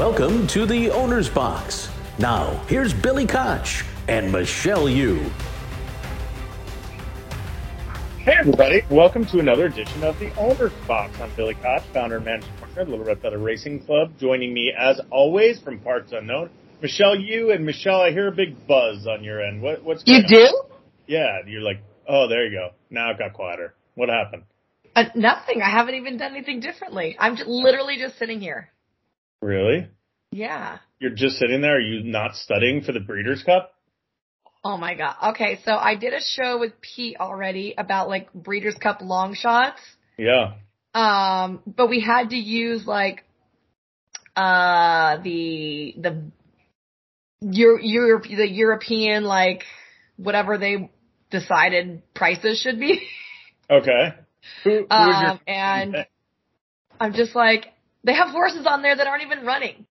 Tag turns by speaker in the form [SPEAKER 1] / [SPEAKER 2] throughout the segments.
[SPEAKER 1] Welcome to the Owner's Box. Now, here's Billy Koch and Michelle Yu.
[SPEAKER 2] Hey everybody, welcome to another edition of the Owner's Box. I'm Billy Koch, founder and managing partner of Little Red Feather Racing Club. Joining me as always from parts unknown, Michelle Yu. And Michelle, I hear a big buzz on your end. What, what's going on?
[SPEAKER 3] You
[SPEAKER 2] going
[SPEAKER 3] do?
[SPEAKER 2] Yeah, you're like, oh, there you go. Now it got quieter. What happened?
[SPEAKER 3] Uh, nothing. I haven't even done anything differently. I'm j- literally just sitting here.
[SPEAKER 2] Really?
[SPEAKER 3] Yeah.
[SPEAKER 2] You're just sitting there? Are you not studying for the Breeders' Cup?
[SPEAKER 3] Oh my god. Okay, so I did a show with Pete already about like Breeders' Cup long shots.
[SPEAKER 2] Yeah.
[SPEAKER 3] Um, but we had to use like uh the the Euro, Europe the European like whatever they decided prices should be.
[SPEAKER 2] Okay. Who, who
[SPEAKER 3] Um,
[SPEAKER 2] your,
[SPEAKER 3] and I'm just like they have horses on there that aren't even running.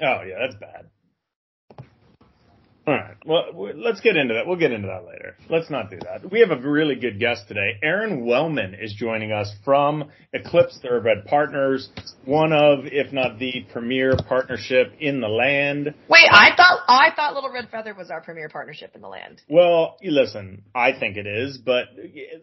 [SPEAKER 2] Oh yeah, that's bad. All right. Well, let's get into that. We'll get into that later. Let's not do that. We have a really good guest today. Aron Wellman is joining us from Eclipse Thoroughbred Partners, one of, if not the premier partnership in the land.
[SPEAKER 3] Wait, I thought I thought Little Red Feather was our premier partnership in the land.
[SPEAKER 2] Well, listen, I think it is, but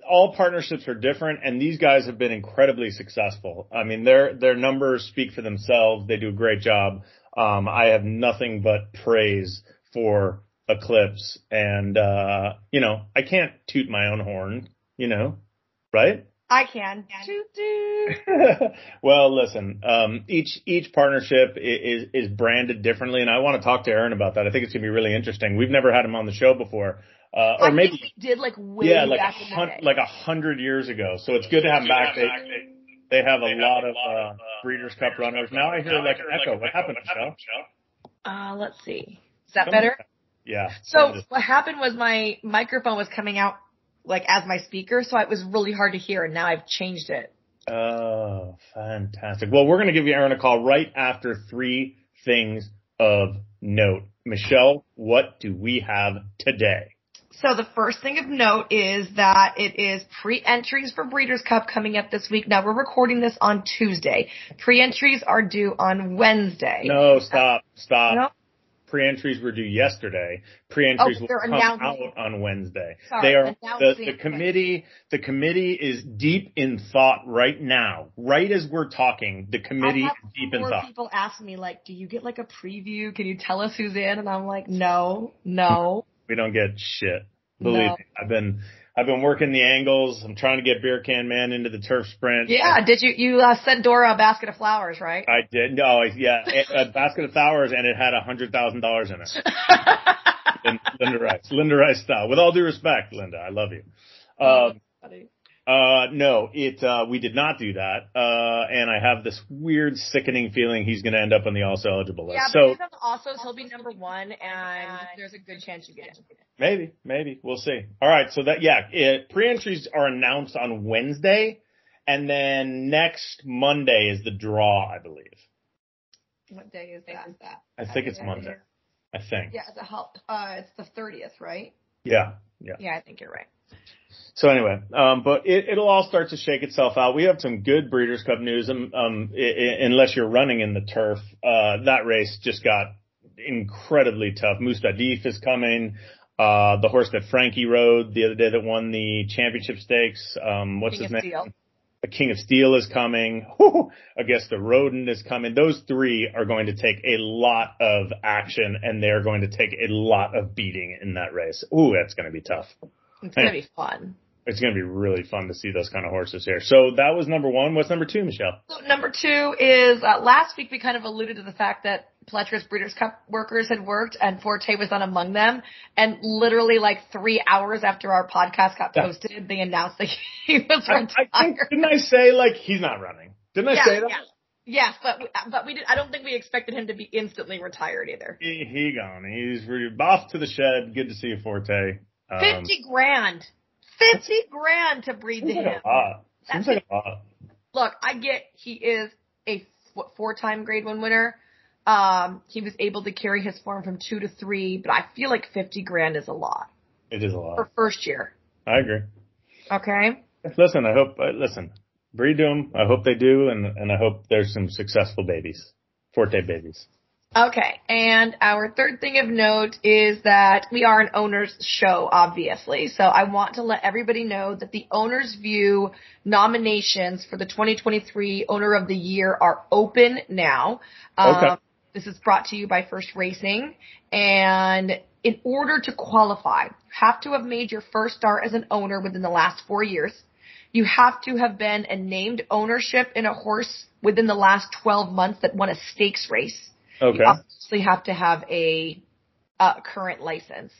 [SPEAKER 2] all partnerships are different and these guys have been incredibly successful. I mean, their, their numbers speak for themselves. They do a great job. Um, I have nothing but praise for Eclipse and, uh, you know, I can't toot my own horn, you know, right?
[SPEAKER 3] I can. Toot toot.
[SPEAKER 2] well, listen, um, each, each partnership is, is branded differently and I want to talk to Aron about that. I think it's going to be really interesting. We've never had him on the show before. Uh, or
[SPEAKER 3] I
[SPEAKER 2] maybe,
[SPEAKER 3] think we did like way
[SPEAKER 2] yeah, like a
[SPEAKER 3] back in the
[SPEAKER 2] hun-
[SPEAKER 3] day.
[SPEAKER 2] like a hundred years ago. So it's good to have him back. They, they have a lot of, uh, Breeders' Cup runners. Now I hear like an echo. What happened, Michelle?
[SPEAKER 3] uh, let's see. Is that better?
[SPEAKER 2] Yeah.
[SPEAKER 3] So what happened was my microphone was coming out like as my speaker, so it was really hard to hear, and now I've changed it.
[SPEAKER 2] Oh, fantastic. Well, we're going to give you Aron a call right after three things of note. Michelle, what do we have today?
[SPEAKER 3] So the first thing of note is that it is pre-entries for Breeders' Cup coming up this week. Now we're recording this on Tuesday. Pre-entries are due on Wednesday.
[SPEAKER 2] No, stop, stop.
[SPEAKER 3] No?
[SPEAKER 2] Pre-entries were due yesterday. Pre-entries
[SPEAKER 3] Oh,
[SPEAKER 2] will come out on Wednesday.
[SPEAKER 3] Sorry,
[SPEAKER 2] they are the, the committee. The committee is deep in thought right now. Right as we're talking, the committee is deep in thought.
[SPEAKER 3] people ask me like, "Do you get like a preview? Can you tell us who's in?" And I'm like, "No, no."
[SPEAKER 2] We don't get shit. Believe
[SPEAKER 3] No.
[SPEAKER 2] me, I've been I've been working the angles. I'm trying to get Beer Can Man into the turf sprint.
[SPEAKER 3] Yeah, did you you uh, sent Dora a basket of flowers, right?
[SPEAKER 2] I did. No, yeah, a, basket of flowers, and it had a hundred thousand dollars in it. Lin- Linda Rice, Linda Rice style. With all due respect, Linda, I love you. Um,
[SPEAKER 3] Funny.
[SPEAKER 2] Uh, no, it. Uh, we did not do that, uh, and I have this weird, sickening feeling he's going to end up on the also eligible list.
[SPEAKER 3] Yeah,
[SPEAKER 2] so
[SPEAKER 3] but he's on the also he'll be number one, and there's a good chance you get him.
[SPEAKER 2] maybe, maybe we'll see. All right, so that yeah, it, pre-entries are announced on Wednesday, and then next Monday is the draw, I believe.
[SPEAKER 3] What day is that?
[SPEAKER 2] I think it's Monday. I think.
[SPEAKER 3] Yeah, it's a help. Uh, it's the thirtieth, right?
[SPEAKER 2] Yeah. Yeah.
[SPEAKER 3] Yeah, I think you're right.
[SPEAKER 2] So anyway, um, but it, it'll all start to shake itself out. We have some good Breeders' Cup news. Um, um, i- i- unless you're running in the turf, uh, that race just got incredibly tough. Mostahdaf is coming. Uh, the horse that Frankie rode the other day that won the championship stakes. Um, what's
[SPEAKER 3] King
[SPEAKER 2] his name?
[SPEAKER 3] Steel.
[SPEAKER 2] The King of Steel is coming. Auguste Rodin is coming. Those three are going to take a lot of action and they're going to take a lot of beating in that race. Ooh, that's going to be tough.
[SPEAKER 3] It's gonna be fun.
[SPEAKER 2] It's going to be really fun to see those kind of horses here. So that was number one. What's number two, Michelle?
[SPEAKER 3] So number two is uh, last week we kind of alluded to the fact that Pletcher's Breeders' Cup workers had worked and Forte was not among them. And literally like three hours after our podcast got
[SPEAKER 2] Yeah.
[SPEAKER 3] posted, they announced that he was
[SPEAKER 2] I,
[SPEAKER 3] retired.
[SPEAKER 2] I think, didn't I say like he's not running? Didn't I
[SPEAKER 3] yeah,
[SPEAKER 2] say that?
[SPEAKER 3] yeah. Yes, but we, but we did. I don't think we expected him to be instantly retired either.
[SPEAKER 2] He, he gone. He's re- off to the shed. Good to see you, Forte. Um,
[SPEAKER 3] Fifty grand, fifty grand to breed to
[SPEAKER 2] Seems
[SPEAKER 3] him.
[SPEAKER 2] like a lot. Seems like a lot.
[SPEAKER 3] Look, I get he is a f- four-time Grade One winner. Um, he was able to carry his form from two to three, but I feel like fifty grand is a lot
[SPEAKER 2] It is a lot for
[SPEAKER 3] first year.
[SPEAKER 2] I agree.
[SPEAKER 3] Okay.
[SPEAKER 2] Listen, I hope. Uh, listen, breed to 'em. I hope they do, and and I hope there's some successful babies, Forte babies.
[SPEAKER 3] Okay, and our third thing of note is that we are an owner's show, obviously. So I want to let everybody know that the Owner's View nominations for the 2023 Owner of the Year are open now.
[SPEAKER 2] Okay. Um,
[SPEAKER 3] this is brought to you by First Racing, and in order to qualify, you have to have made your first start as an owner within the last four years. You have to have been a named ownership in a horse within the last 12 months that won a stakes race.
[SPEAKER 2] Okay.
[SPEAKER 3] You obviously have to have a, a current license.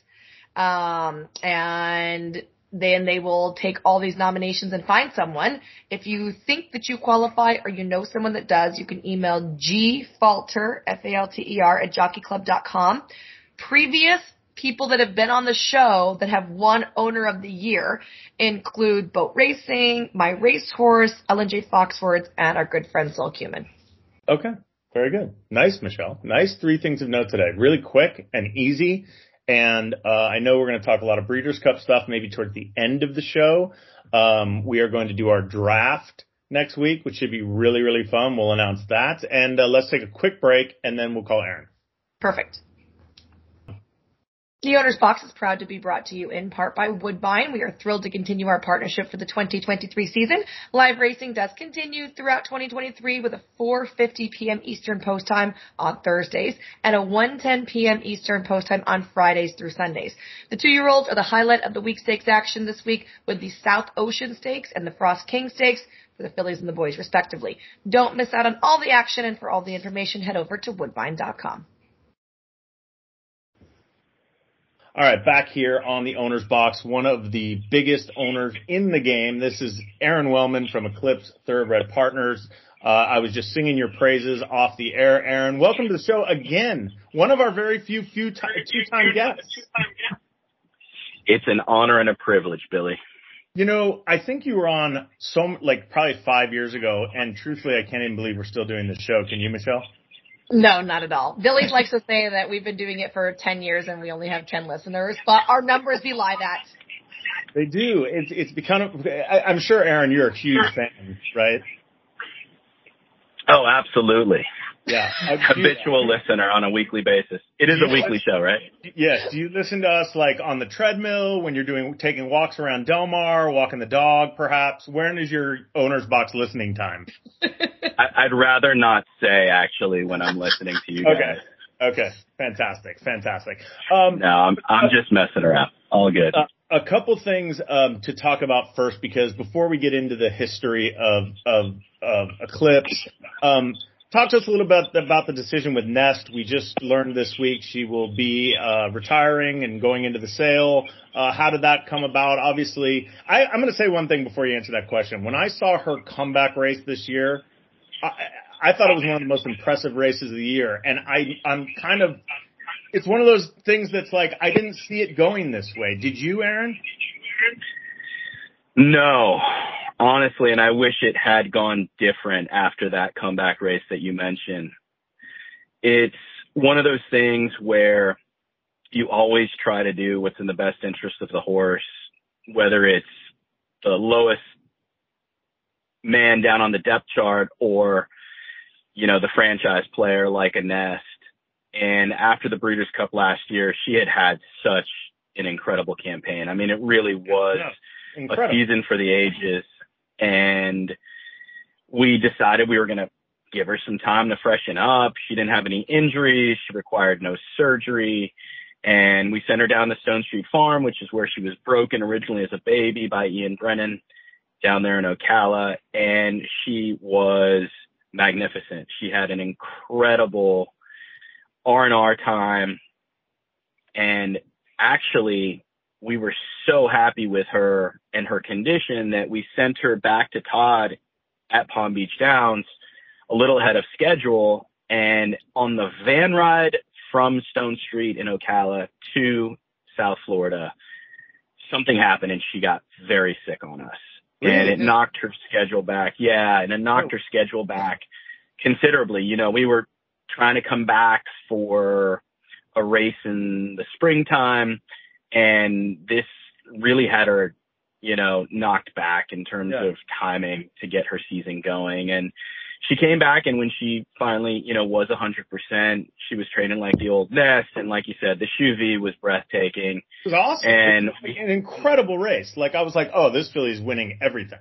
[SPEAKER 3] Um, and then they will take all these nominations and find someone. If you think that you qualify or you know someone that does, you can email gfalter, F-A-L-T-E-R, at jockeyclub.com. Previous people that have been on the show that have won owner of the year include Boat Racing, My Racehorse, Ellen J. Foxworth, and our good friend Sol Kumin.
[SPEAKER 2] Okay. Very good. Nice, Michelle. Nice three things of note today. Really quick and easy. And uh, I know we're going to talk a lot of Breeders' Cup stuff maybe towards the end of the show. Um, we are going to do our draft next week, which should be really, really fun. We'll announce that. And uh, let's take a quick break and then we'll call Aron.
[SPEAKER 3] Perfect. The Owner's Box is proud to be brought to you in part by Woodbine. We are thrilled to continue our partnership for the 2023 season. Live racing does continue throughout 2023 with a 4.50 p.m. Eastern post time on Thursdays and a 1.10 p.m. Eastern post time on Fridays through Sundays. The two-year-olds are the highlight of the week stakes action this week with the South Ocean Stakes and the Frost King Stakes for the fillies and the boys respectively. Don't miss out on all the action and for all the information head over to woodbine.com.
[SPEAKER 2] All right, back here on the owner's box, one of the biggest owners in the game. This is Aron Wellman from Eclipse Thoroughbred Partners. Uh, I was just singing your praises off the air, Aron. Welcome to the show again. One of our very few, few time, two-time guests.
[SPEAKER 4] It's an honor and a privilege, Billy.
[SPEAKER 2] You know, I think you were on some, like probably five years ago, and truthfully, I can't even believe we're still doing this show. Can you, Michelle?
[SPEAKER 3] No, not at all. Billy likes to say that we've been doing it for 10 years and we only have 10 listeners, but our numbers belie that.
[SPEAKER 2] They do. It's, it's become, I, I'm sure Aron, you're a huge fan, right?
[SPEAKER 4] Oh, absolutely.
[SPEAKER 2] Yeah.
[SPEAKER 4] Habitual listener on a weekly basis. It is a weekly show, right?
[SPEAKER 2] Yes. Do you listen to us like on the treadmill when you're doing, taking walks around Del Mar, walking the dog perhaps? When is your owner's box listening time?
[SPEAKER 4] I, would rather not say actually when I'm listening to you
[SPEAKER 2] guys. Okay. Okay. Fantastic. Fantastic. Um,
[SPEAKER 4] no, I'm, I'm just messing around. All good. Uh,
[SPEAKER 2] a couple things um, to talk about first, because before we get into the history of of, of Eclipse, um, talk to us a little bit about the decision with Nest. We just learned this week she will be uh, retiring and going into the sale. Uh, how did that come about? Obviously, I, I'm going to say one thing before you answer that question. When I saw her comeback race this year, I, I thought it was one of the most impressive races of the year, and I I'm kind of it's one of those things that's like I didn't see it going this way. Did you, Aron?
[SPEAKER 4] No, honestly, and I wish it had gone different after that comeback race that you mentioned. It's one of those things where you always try to do what's in the best interest of the horse, whether it's the lowest man down on the depth chart or, you know, the franchise player like a Nest. And after the Breeders' Cup last year, she had had such an incredible campaign. I mean, it really was yeah, a season for the ages. And we decided we were going to give her some time to freshen up. She didn't have any injuries. She required no surgery. And we sent her down to Stonestreet Farm, which is where she was broken originally as a baby by Ian Brennan down there in Ocala. And she was magnificent. She had an incredible R&R time. And actually, we were so happy with her and her condition that we sent her back to Todd at Palm Beach Downs a little ahead of schedule. And on the van ride from Stone Street in Ocala to South Florida, something happened and she got very sick on us. Really? And it knocked her schedule back. Yeah, and it knocked oh. her schedule back considerably. You know, we were trying to come back for a race in the springtime and this really had her, you know, knocked back in terms yeah. of timing to get her season going. And she came back and when she finally, you know, was a hundred percent, she was training like the old nest. And like you said, the Shuvee was breathtaking.
[SPEAKER 2] It was awesome.
[SPEAKER 4] And
[SPEAKER 2] an incredible race. Like I was like, oh, this filly's winning everything.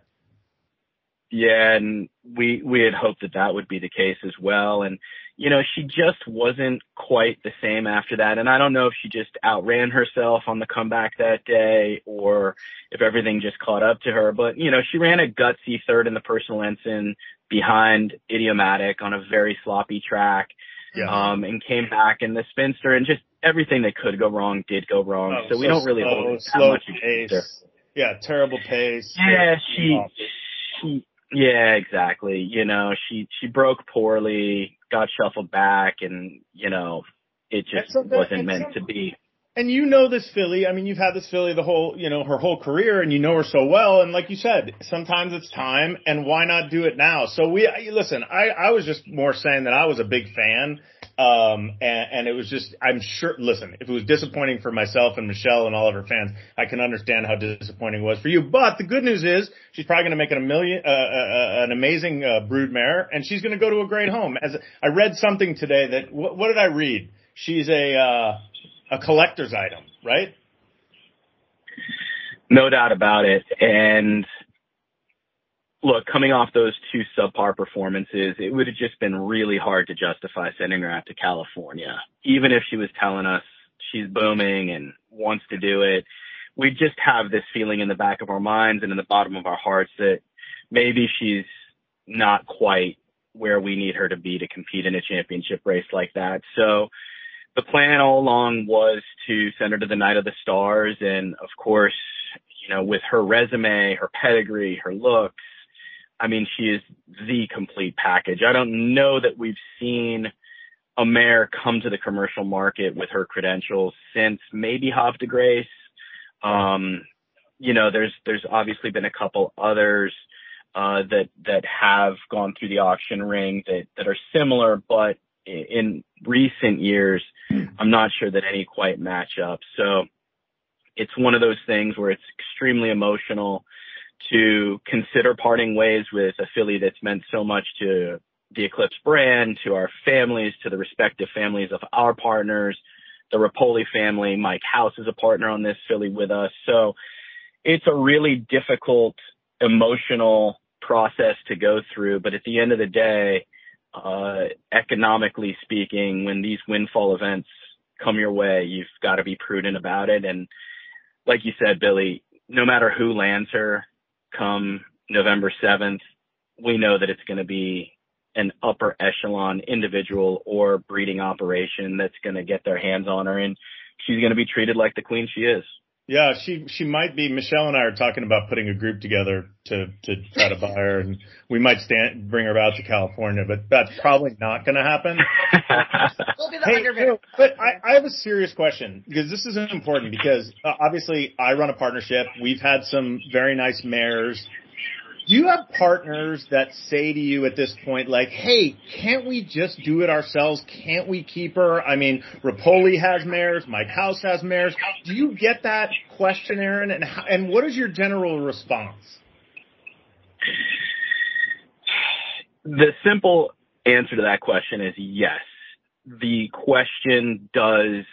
[SPEAKER 4] Yeah. And we, we had hoped that that would be the case as well. And, you know, she just wasn't quite the same after that. And I don't know if she just outran herself on the comeback that day or if everything just caught up to her. But, you know, she ran a gutsy third in the personal ensign behind Idiomatic on a very sloppy track.
[SPEAKER 2] Yeah.
[SPEAKER 4] Um, and came back in the spinster and just everything that could go wrong did go wrong.
[SPEAKER 2] Oh,
[SPEAKER 4] so we don't really
[SPEAKER 2] slow,
[SPEAKER 4] hold that
[SPEAKER 2] slow
[SPEAKER 4] much
[SPEAKER 2] pace. Yeah, terrible pace.
[SPEAKER 4] Yeah, she,
[SPEAKER 2] Awful.
[SPEAKER 4] she, yeah, exactly. You know, she, she broke poorly, got shuffled back and, you know, it just
[SPEAKER 2] so that-
[SPEAKER 4] wasn't meant
[SPEAKER 2] so-
[SPEAKER 4] to be.
[SPEAKER 2] And you know this filly. I mean, you've had this filly the whole, you know, her whole career, and you know her so well. And like you said, sometimes it's time, and why not do it now? So we listen. I I was just more saying that I was a big fan, um, and, and it was just I'm sure. Listen, if it was disappointing for myself and Michelle and all of her fans, I can understand how disappointing it was for you. But the good news is she's probably going to make it a million, uh, uh, uh, an amazing uh, brood mare, and she's going to go to a great home. As I read something today that what, what did I read? She's a uh, a collector's item, right?
[SPEAKER 4] No doubt about it. And look, coming off those two subpar performances, it would have just been really hard to justify sending her out to California. Even if she was telling us she's booming and wants to do it, we just have this feeling in the back of our minds and in the bottom of our hearts that maybe she's not quite where we need her to be to compete in a championship race like that. So the plan all along was to send her to the Night of the Stars. And of course, you know, with her resume, her pedigree, her looks, I mean, she is the complete package. I don't know that we've seen a mare come to the commercial market with her credentials since maybe Havre de Grace. Um, you know, there's, there's obviously been a couple others, uh, that, that have gone through the auction ring that, that are similar, but in recent years, I'm not sure that any quite match up. So it's one of those things where it's extremely emotional to consider parting ways with a filly that's meant so much to the Eclipse brand, to our families, to the respective families of our partners, the Repole family. Mike House is a partner on this filly with us. So it's a really difficult emotional process to go through. But at the end of the day, uh, economically speaking, when these windfall events come your way, you've got to be prudent about it. And like you said, Billy, no matter who lands her come November 7th, we know that it's going to be an upper echelon individual or breeding operation that's going to get their hands on her and she's going to be treated like the queen she is.
[SPEAKER 2] Yeah, she she might be. Michelle and I are talking about putting a group together to to try to buy her, and we might stand bring her out to California, but that's probably not going to happen.
[SPEAKER 3] We'll be the
[SPEAKER 2] Hey,
[SPEAKER 3] underbid.
[SPEAKER 2] no, but I, I have a serious question because this is important because uh, obviously I run a partnership. We've had some very nice mares. Do you have partners that say to you at this point, like, hey, can't we just do it ourselves? Can't we keep her? I mean, Repole has mares, Mike House has mares. Do you get that question, Aron? And, how, and what is your general response?
[SPEAKER 4] The simple answer to that question is yes. The question does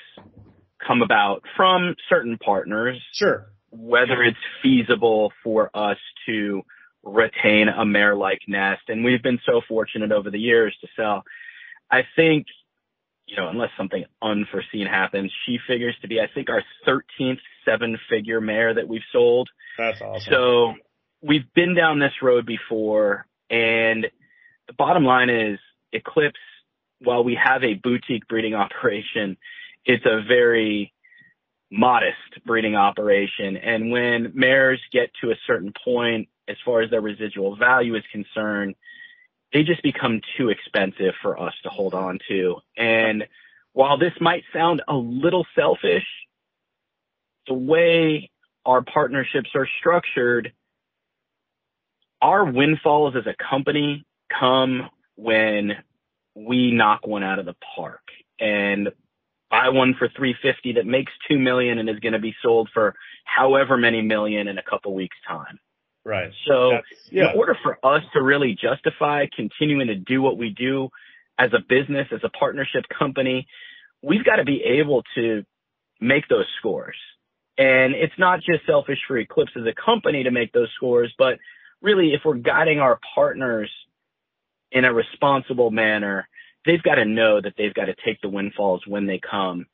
[SPEAKER 4] come about from certain partners,
[SPEAKER 2] Sure.
[SPEAKER 4] whether it's feasible for us to retain a mare like Nest. And we've been so fortunate over the years to sell. I think, you know, unless something unforeseen happens, she figures to be, I think, our 13th seven figure mare that we've sold.
[SPEAKER 2] That's awesome.
[SPEAKER 4] So we've been down this road before and the bottom line is Eclipse, while we have a boutique breeding operation, it's a very modest breeding operation. And when mares get to a certain point, as far as their residual value is concerned, they just become too expensive for us to hold on to. And while this might sound a little selfish, the way our partnerships are structured, our windfalls as a company come when we knock one out of the park and buy one for 350 that makes 2 million and is going to be sold for however many million in a couple weeks time.
[SPEAKER 2] Right.
[SPEAKER 4] So
[SPEAKER 2] yeah.
[SPEAKER 4] in order for us to really justify continuing to do what we do as a business, as a partnership company, we've got to be able to make those scores. And it's not just selfish for Eclipse as a company to make those scores, but really if we're guiding our partners in a responsible manner, they've got to know that they've got to take the windfalls when they come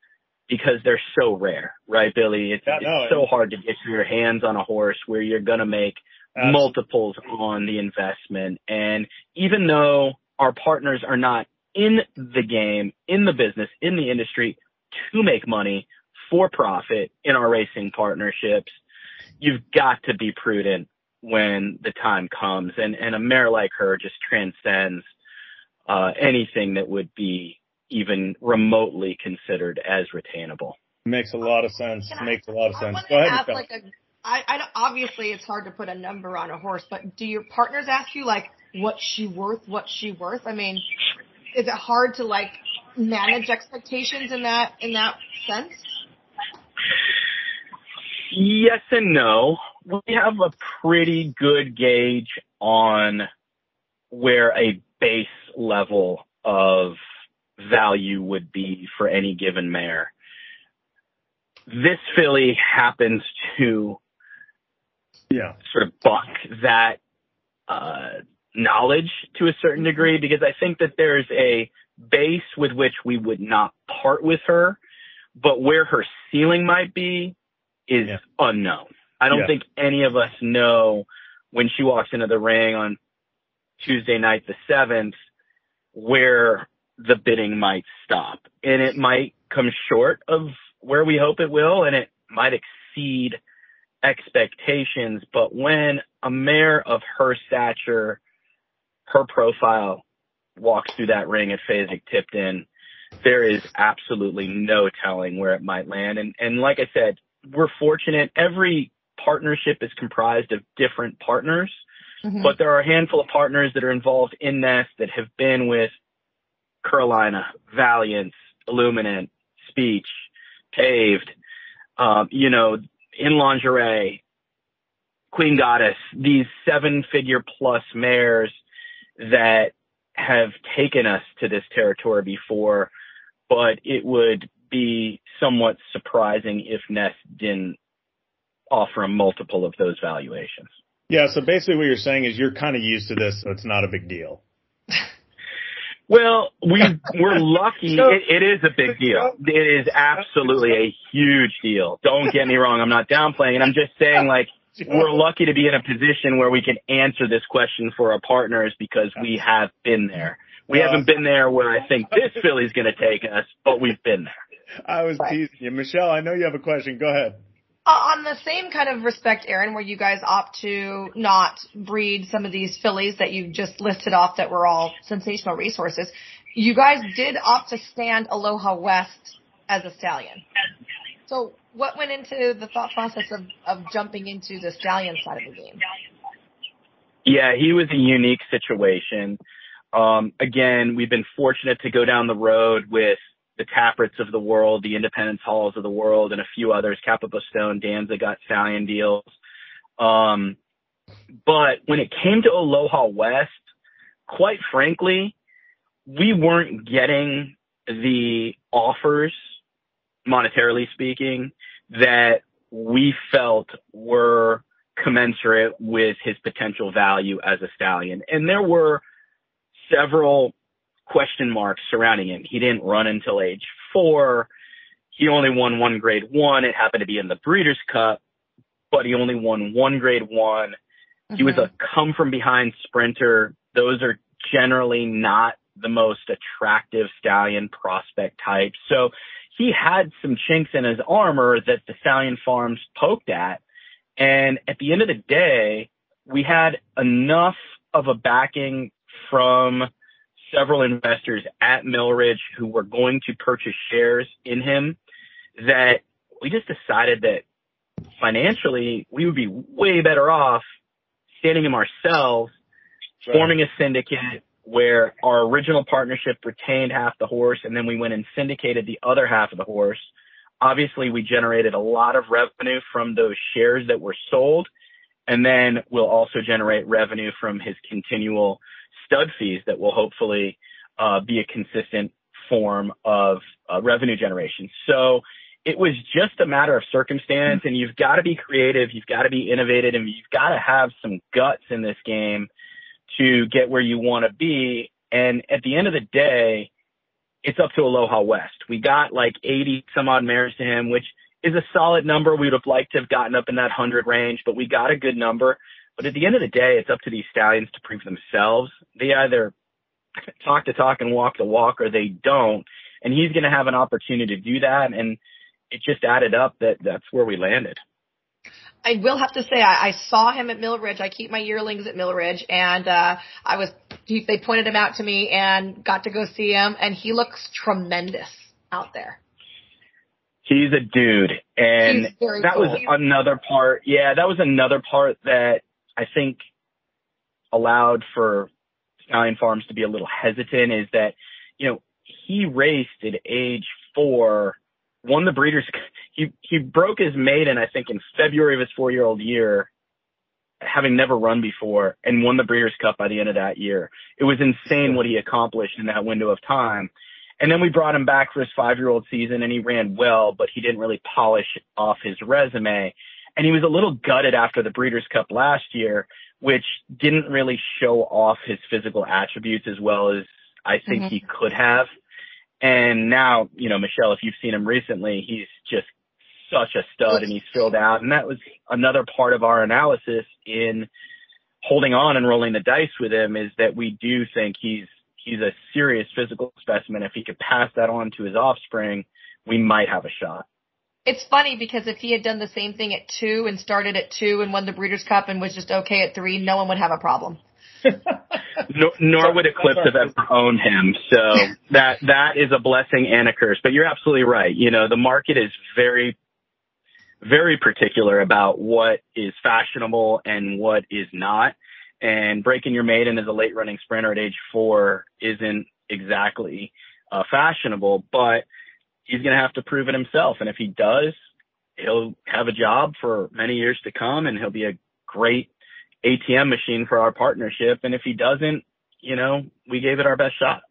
[SPEAKER 4] because they're so rare, right, Billy? It's,
[SPEAKER 2] yeah, no,
[SPEAKER 4] it's so hard to get your hands on a horse where you're going to make absolutely. multiples on the investment. And even though our partners are not in the game, in the business, in the industry to make money for profit in our racing partnerships, you've got to be prudent when the time comes. And, and a mare like her just transcends uh, anything that would be even remotely considered as retainable.
[SPEAKER 2] Makes a lot of sense.
[SPEAKER 3] Can
[SPEAKER 2] Makes a lot of
[SPEAKER 3] I
[SPEAKER 2] sense. Go ahead.
[SPEAKER 3] ask, like a, I, I obviously it's hard to put a number on a horse, but do your partners ask you like what's she worth? What's she worth? I mean, is it hard to like manage expectations in that in that sense?
[SPEAKER 4] Yes and no. We have a pretty good gauge on where a base level of value would be for any given mare. This filly happens to
[SPEAKER 2] yeah.
[SPEAKER 4] sort of buck that uh, knowledge to a certain degree because I think that there's a base with which we would not part with her, but where her ceiling might be is
[SPEAKER 2] Yeah.
[SPEAKER 4] unknown. I don't
[SPEAKER 2] Yeah.
[SPEAKER 4] think any of us know when she walks into the ring on Tuesday night the 7th where the bidding might stop. And it might come short of where we hope it will and it might exceed expectations. But when a mare of her stature, her profile walks through that ring at Phasic Tipton, there is absolutely no telling where it might land. And, and like I said, we're fortunate. Every partnership is comprised of different partners,
[SPEAKER 3] Mhm.
[SPEAKER 4] but there are a handful of partners that are involved in this that have been with Carolina, Valiance, Illuminant, Speech, Paved, um, you know, in lingerie, Queen Goddess, these seven figure plus mares that have taken us to this territory before, but it would be somewhat surprising if Nest didn't offer a multiple of those valuations.
[SPEAKER 2] Yeah. So basically what you're saying is you're kind of used to this, so it's not a big deal.
[SPEAKER 4] Well, we we're lucky.
[SPEAKER 2] So-
[SPEAKER 4] it, it is a big deal. It is absolutely a huge deal. Don't get me wrong. I'm not downplaying it. I'm just saying like we're lucky to be in a position where we can answer this question for our partners because we have been there. We haven't been there where I think this Philly's going to take us, but we've been there.
[SPEAKER 2] I was teasing you. Michelle, I know you have a question. Go ahead.
[SPEAKER 3] Uh, on the same kind of respect, Aron, where you guys opt to not breed some of these fillies that you just listed off that were all sensational resources, you guys did opt to stand Aloha West as a stallion. So what went into the thought process of, of jumping into the stallion side of the game?
[SPEAKER 4] Yeah, he was a unique situation. Um, again, we've been fortunate to go down the road with the Tapwrits of the world, the Independence Halls of the world, and a few others. Capitol Stone, Danza got stallion deals. Um, but when it came to Aloha West, quite frankly, we weren't getting the offers, monetarily speaking, that we felt were commensurate with his potential value as a stallion. And there were several question marks surrounding him. He didn't run until age four. He only won one grade one. It happened to be in the Breeders' Cup, but he only won one grade one. He was a mm-hmm. come from behind sprinter. Those are generally not the most attractive stallion prospect type. So he had some chinks in his armor that the stallion farms poked at. And at the end of the day, we had enough of a backing from several investors at Mill Ridge who were going to purchase shares in him that we just decided that financially we would be way better off standing him ourselves, forming a syndicate where our original partnership retained half the horse and then we went and syndicated the other half of the horse. Obviously we generated a lot of revenue from those shares that were sold And then we'll also generate revenue from his continual stud fees that will hopefully uh, be a consistent form of uh, revenue generation. So it was just a matter of circumstance and you've got to be creative. You've got to be innovative and you've got to have some guts in this game to get where you want to be. And at the end of the day, it's up to Aloha West. We got like 80 some odd mares to him, which is a solid number. We would have liked to have gotten up in that 100 range, but we got a good number. But at the end of the day, it's up to these stallions to prove themselves. They either talk the talk and walk the walk or they don't. And he's going to have an opportunity to do that. And it just added up that that's where we landed.
[SPEAKER 3] I will have to say I, I saw him at Mill Ridge. I keep my yearlings at Mill Ridge, and uh, I was he, they pointed him out to me and got to go see him, and he looks tremendous out there.
[SPEAKER 4] He's a dude, and that cool. was another part. Yeah, that was another part that I think allowed for Stallion Farms to be a little hesitant. Is that you know he raced at age four won the Breeders' he he broke his maiden I think in February of his four year old year, having never run before, and won the Breeders' Cup by the end of that year. It was insane what he accomplished in that window of time. And then we brought him back for his five year old season and he ran well, but he didn't really polish off his resume. And he was a little gutted after the Breeders' Cup last year, which didn't really show off his physical attributes as well as I think mm-hmm. he could have. And now, you know, Michelle, if you've seen him recently, he's just such a stud and he's filled out. And that was another part of our analysis in holding on and rolling the dice with him is that we do think he's, he's a serious physical specimen. If he could pass that on to his offspring, we might have a shot.
[SPEAKER 3] It's funny because if he had done the same thing at two and started at two and won the Breeders' Cup and was just okay at three, no one would have a problem
[SPEAKER 4] nor, nor would Eclipse have ever owned him. So that that is a blessing and a curse. But you're absolutely right. You know, the market is very very particular about what is fashionable and what is not. And breaking your maiden as a late running sprinter at age four isn't exactly uh, fashionable, but he's going to have to prove it himself. And if he does, he'll have a job for many years to come and he'll be a great ATM machine for our partnership. And if he doesn't, you know, we gave it our best shot.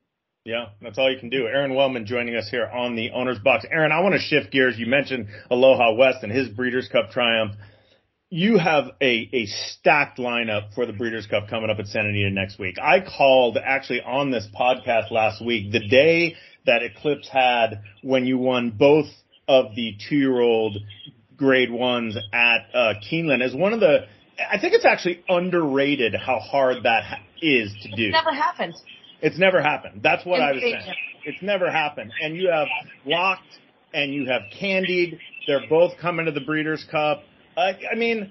[SPEAKER 2] Yeah, that's all you can do. Aron Wellman joining us here on the owner's box. Aron, I want to shift gears. You mentioned Aloha West and his Breeders' Cup triumph. You have a, a stacked lineup for the Breeders' Cup coming up at Santa Anita next week. I called actually on this podcast last week, the day that Eclipse had when you won both of the two year old grade ones at uh, Keeneland as one of the I think it's actually underrated how hard that ha- is to do.
[SPEAKER 3] It's never happened.
[SPEAKER 2] It's never happened. That's what I was saying. It's never happened. And you have Locked and you have Candied. They're both coming to the Breeders' Cup. I mean,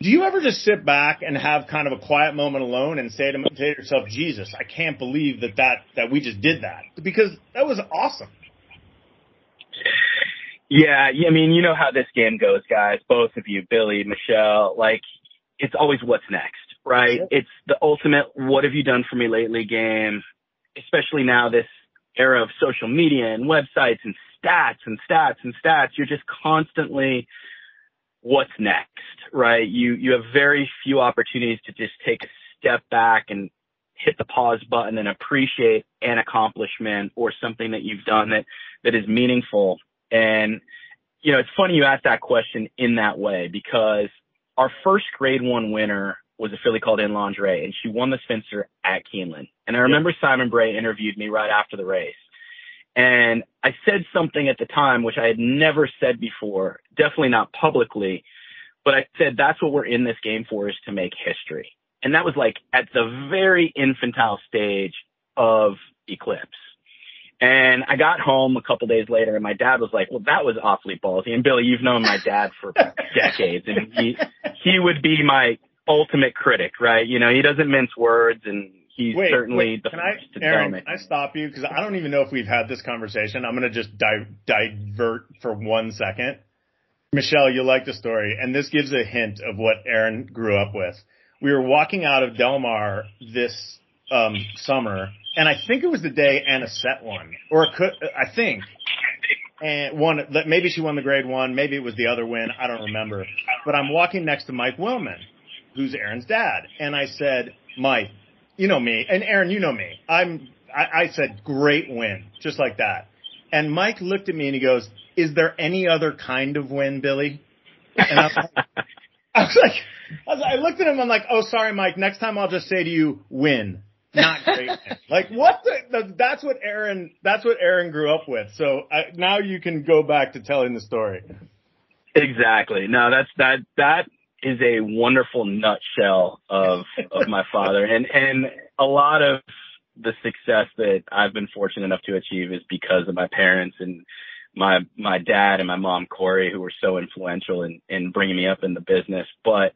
[SPEAKER 2] do you ever just sit back and have kind of a quiet moment alone and say to, say to yourself, Jesus, I can't believe that, that that we just did that because that was awesome.
[SPEAKER 4] Yeah, I mean, you know how this game goes, guys. Both of you, Billy, Michelle. Like, it's always what's next, right? It's the ultimate what have you done for me lately game, especially now this era of social media and websites and stats and stats and stats. You're just constantly what's next, right? You, you have very few opportunities to just take a step back and hit the pause button and appreciate an accomplishment or something that you've done that, that is meaningful. And, you know, it's funny you ask that question in that way because our first grade one winner was a filly called In Lingerie, and she won the Spinster at Keeneland. And I remember yeah. Simon Bray interviewed me right after the race. And I said something at the time, which I had never said before, definitely not publicly, but I said, that's what we're in this game for is to make history. And that was like at the very infantile stage of Eclipse. And I got home a couple days later and my dad was like, well, that was awfully ballsy. And Billy, you've known my dad for decades and he, he would be my ultimate critic, right? You know, he doesn't mince words and he's
[SPEAKER 2] wait,
[SPEAKER 4] certainly
[SPEAKER 2] wait, the can I, Aron, Can I stop you? Cause I don't even know if we've had this conversation. I'm going to just di- divert for one second. Michelle, you'll like the story. And this gives a hint of what Aron grew up with. We were walking out of Del Mar this um, summer and I think it was the day Anna set one, or could, I think, and one, maybe she won the grade one, maybe it was the other win, I don't remember. But I'm walking next to Mike Willman, who's Aron's dad. And I said, Mike, you know me, and Aron, you know me. I'm, I, I said, great win, just like that. And Mike looked at me and he goes, is there any other kind of win, Billy? And I was like, I was like, I, was, I looked at him. I'm like, oh, sorry, Mike. Next time I'll just say to you, win, not great. like what? The, that's what Aron. That's what Aron grew up with. So I, now you can go back to telling the story.
[SPEAKER 4] Exactly. No, that's that. That is a wonderful nutshell of of my father, and and a lot of the success that I've been fortunate enough to achieve is because of my parents and my my dad and my mom Corey, who were so influential in in bringing me up in the business. But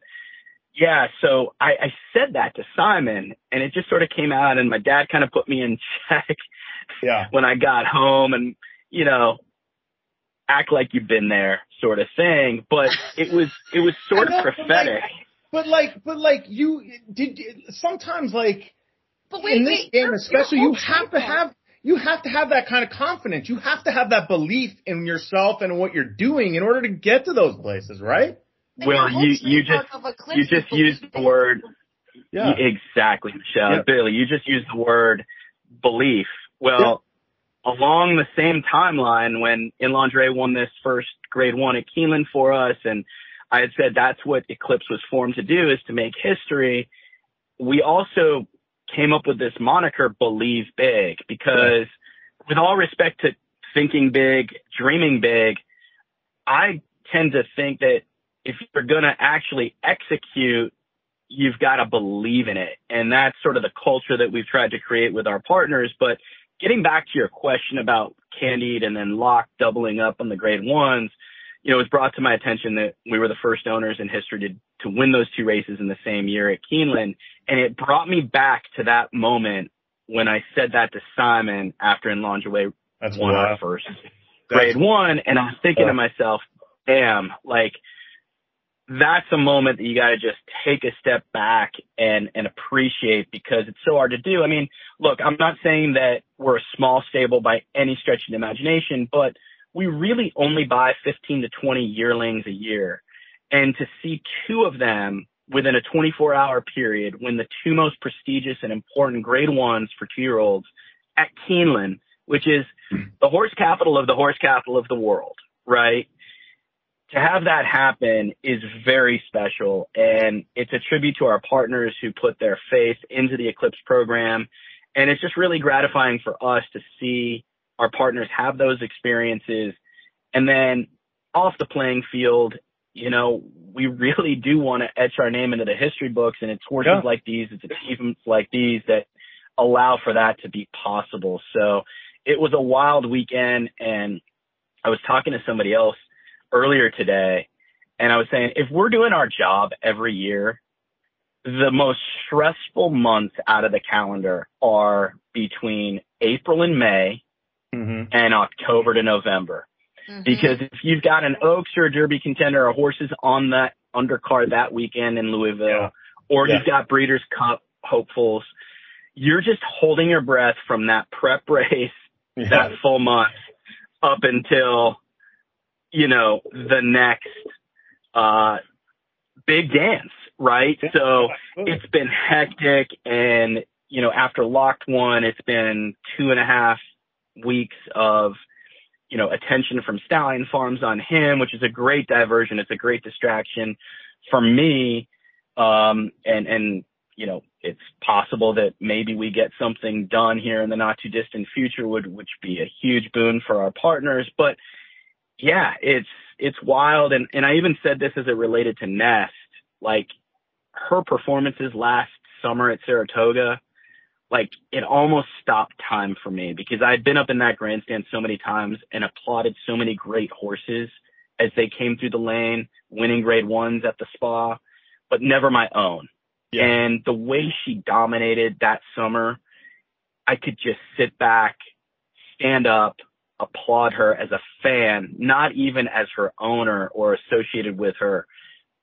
[SPEAKER 4] yeah, so I, I said that to Simon, and it just sort of came out, and my dad kind of put me in check.
[SPEAKER 2] Yeah.
[SPEAKER 4] When I got home, and you know, act like you've been there, sort of thing. But it was it was sort of prophetic.
[SPEAKER 2] But like, but like you did sometimes like
[SPEAKER 3] but wait,
[SPEAKER 2] in this
[SPEAKER 3] wait,
[SPEAKER 2] game especially you have to have you have to have that kind of confidence. You have to have that belief in yourself and what you're doing in order to get to those places, right?
[SPEAKER 4] Well, you you just you just used the word
[SPEAKER 2] Yeah.
[SPEAKER 4] exactly, Michelle.
[SPEAKER 2] Yeah.
[SPEAKER 4] Billy, you just used the word belief. Well, along the same timeline when In Lingerie won this first grade one at Keeneland for us and I had said that's what Eclipse was formed to do is to make history. We also came up with this moniker believe big because with all respect to thinking big, dreaming big, I tend to think that if you're going to actually execute, you've got to believe in it. And that's sort of the culture that we've tried to create with our partners. But getting back to your question about Candied and then Locke doubling up on the grade ones, you know, it was brought to my attention that we were the first owners in history to, to win those two races in the same year at Keeneland. And it brought me back to that moment when I said that to Simon after in lingerie
[SPEAKER 2] That's
[SPEAKER 4] won our first grade one. And I was thinking to myself, damn, like that's a moment that you got to just take a step back and, and appreciate because it's so hard to do. I mean, look, I'm not saying that we're a small stable by any stretch of the imagination, but we really only buy 15 to 20 yearlings a year. And to see two of them within a 24 hour period win the two most prestigious and important grade ones for two year olds at Keeneland, which is hmm. the horse capital of the horse capital of the world, right? To have that happen is very special and it's a tribute to our partners who put their faith into the Eclipse program. And it's just really gratifying for us to see our partners have those experiences. And then off the playing field, you know, we really do want to etch our name into the history books and it's horses
[SPEAKER 2] Yeah.
[SPEAKER 4] like these, it's achievements like these that allow for that to be possible. So it was a wild weekend and I was talking to somebody else earlier today and I was saying, if we're doing our job every year, the most stressful months out of the calendar are between April and May
[SPEAKER 2] Mm-hmm.
[SPEAKER 4] and October to November.
[SPEAKER 3] Mhm.
[SPEAKER 4] Because if you've got an Oaks or a Derby contender or horses on that undercard that weekend in Louisville,
[SPEAKER 2] Yeah.
[SPEAKER 4] or
[SPEAKER 2] Yeah.
[SPEAKER 4] you've got Breeders' Cup hopefuls, you're just holding your breath from that prep race
[SPEAKER 2] Yeah.
[SPEAKER 4] that full month up until, you know, the next, uh, big dance, right? So it's been hectic and, you know, after locked one, it's been two and a half weeks of, you know, attention from Stallion Farms on him, which is a great diversion. It's a great distraction for me. Um, and, and, you know, it's possible that maybe we get something done here in the not too distant future would, which be a huge boon for our partners. But yeah, it's, it's wild. And, and I even said this as it related to Nest, like her performances last summer at Saratoga, like it almost stopped time for me because I'd been up in that grandstand so many times and applauded so many great horses as they came through the lane, winning grade ones at the spa, but never my own.
[SPEAKER 2] Yeah.
[SPEAKER 4] And the way she dominated that summer, I could just sit back, stand up, applaud her as a fan, not even as her owner or associated with her,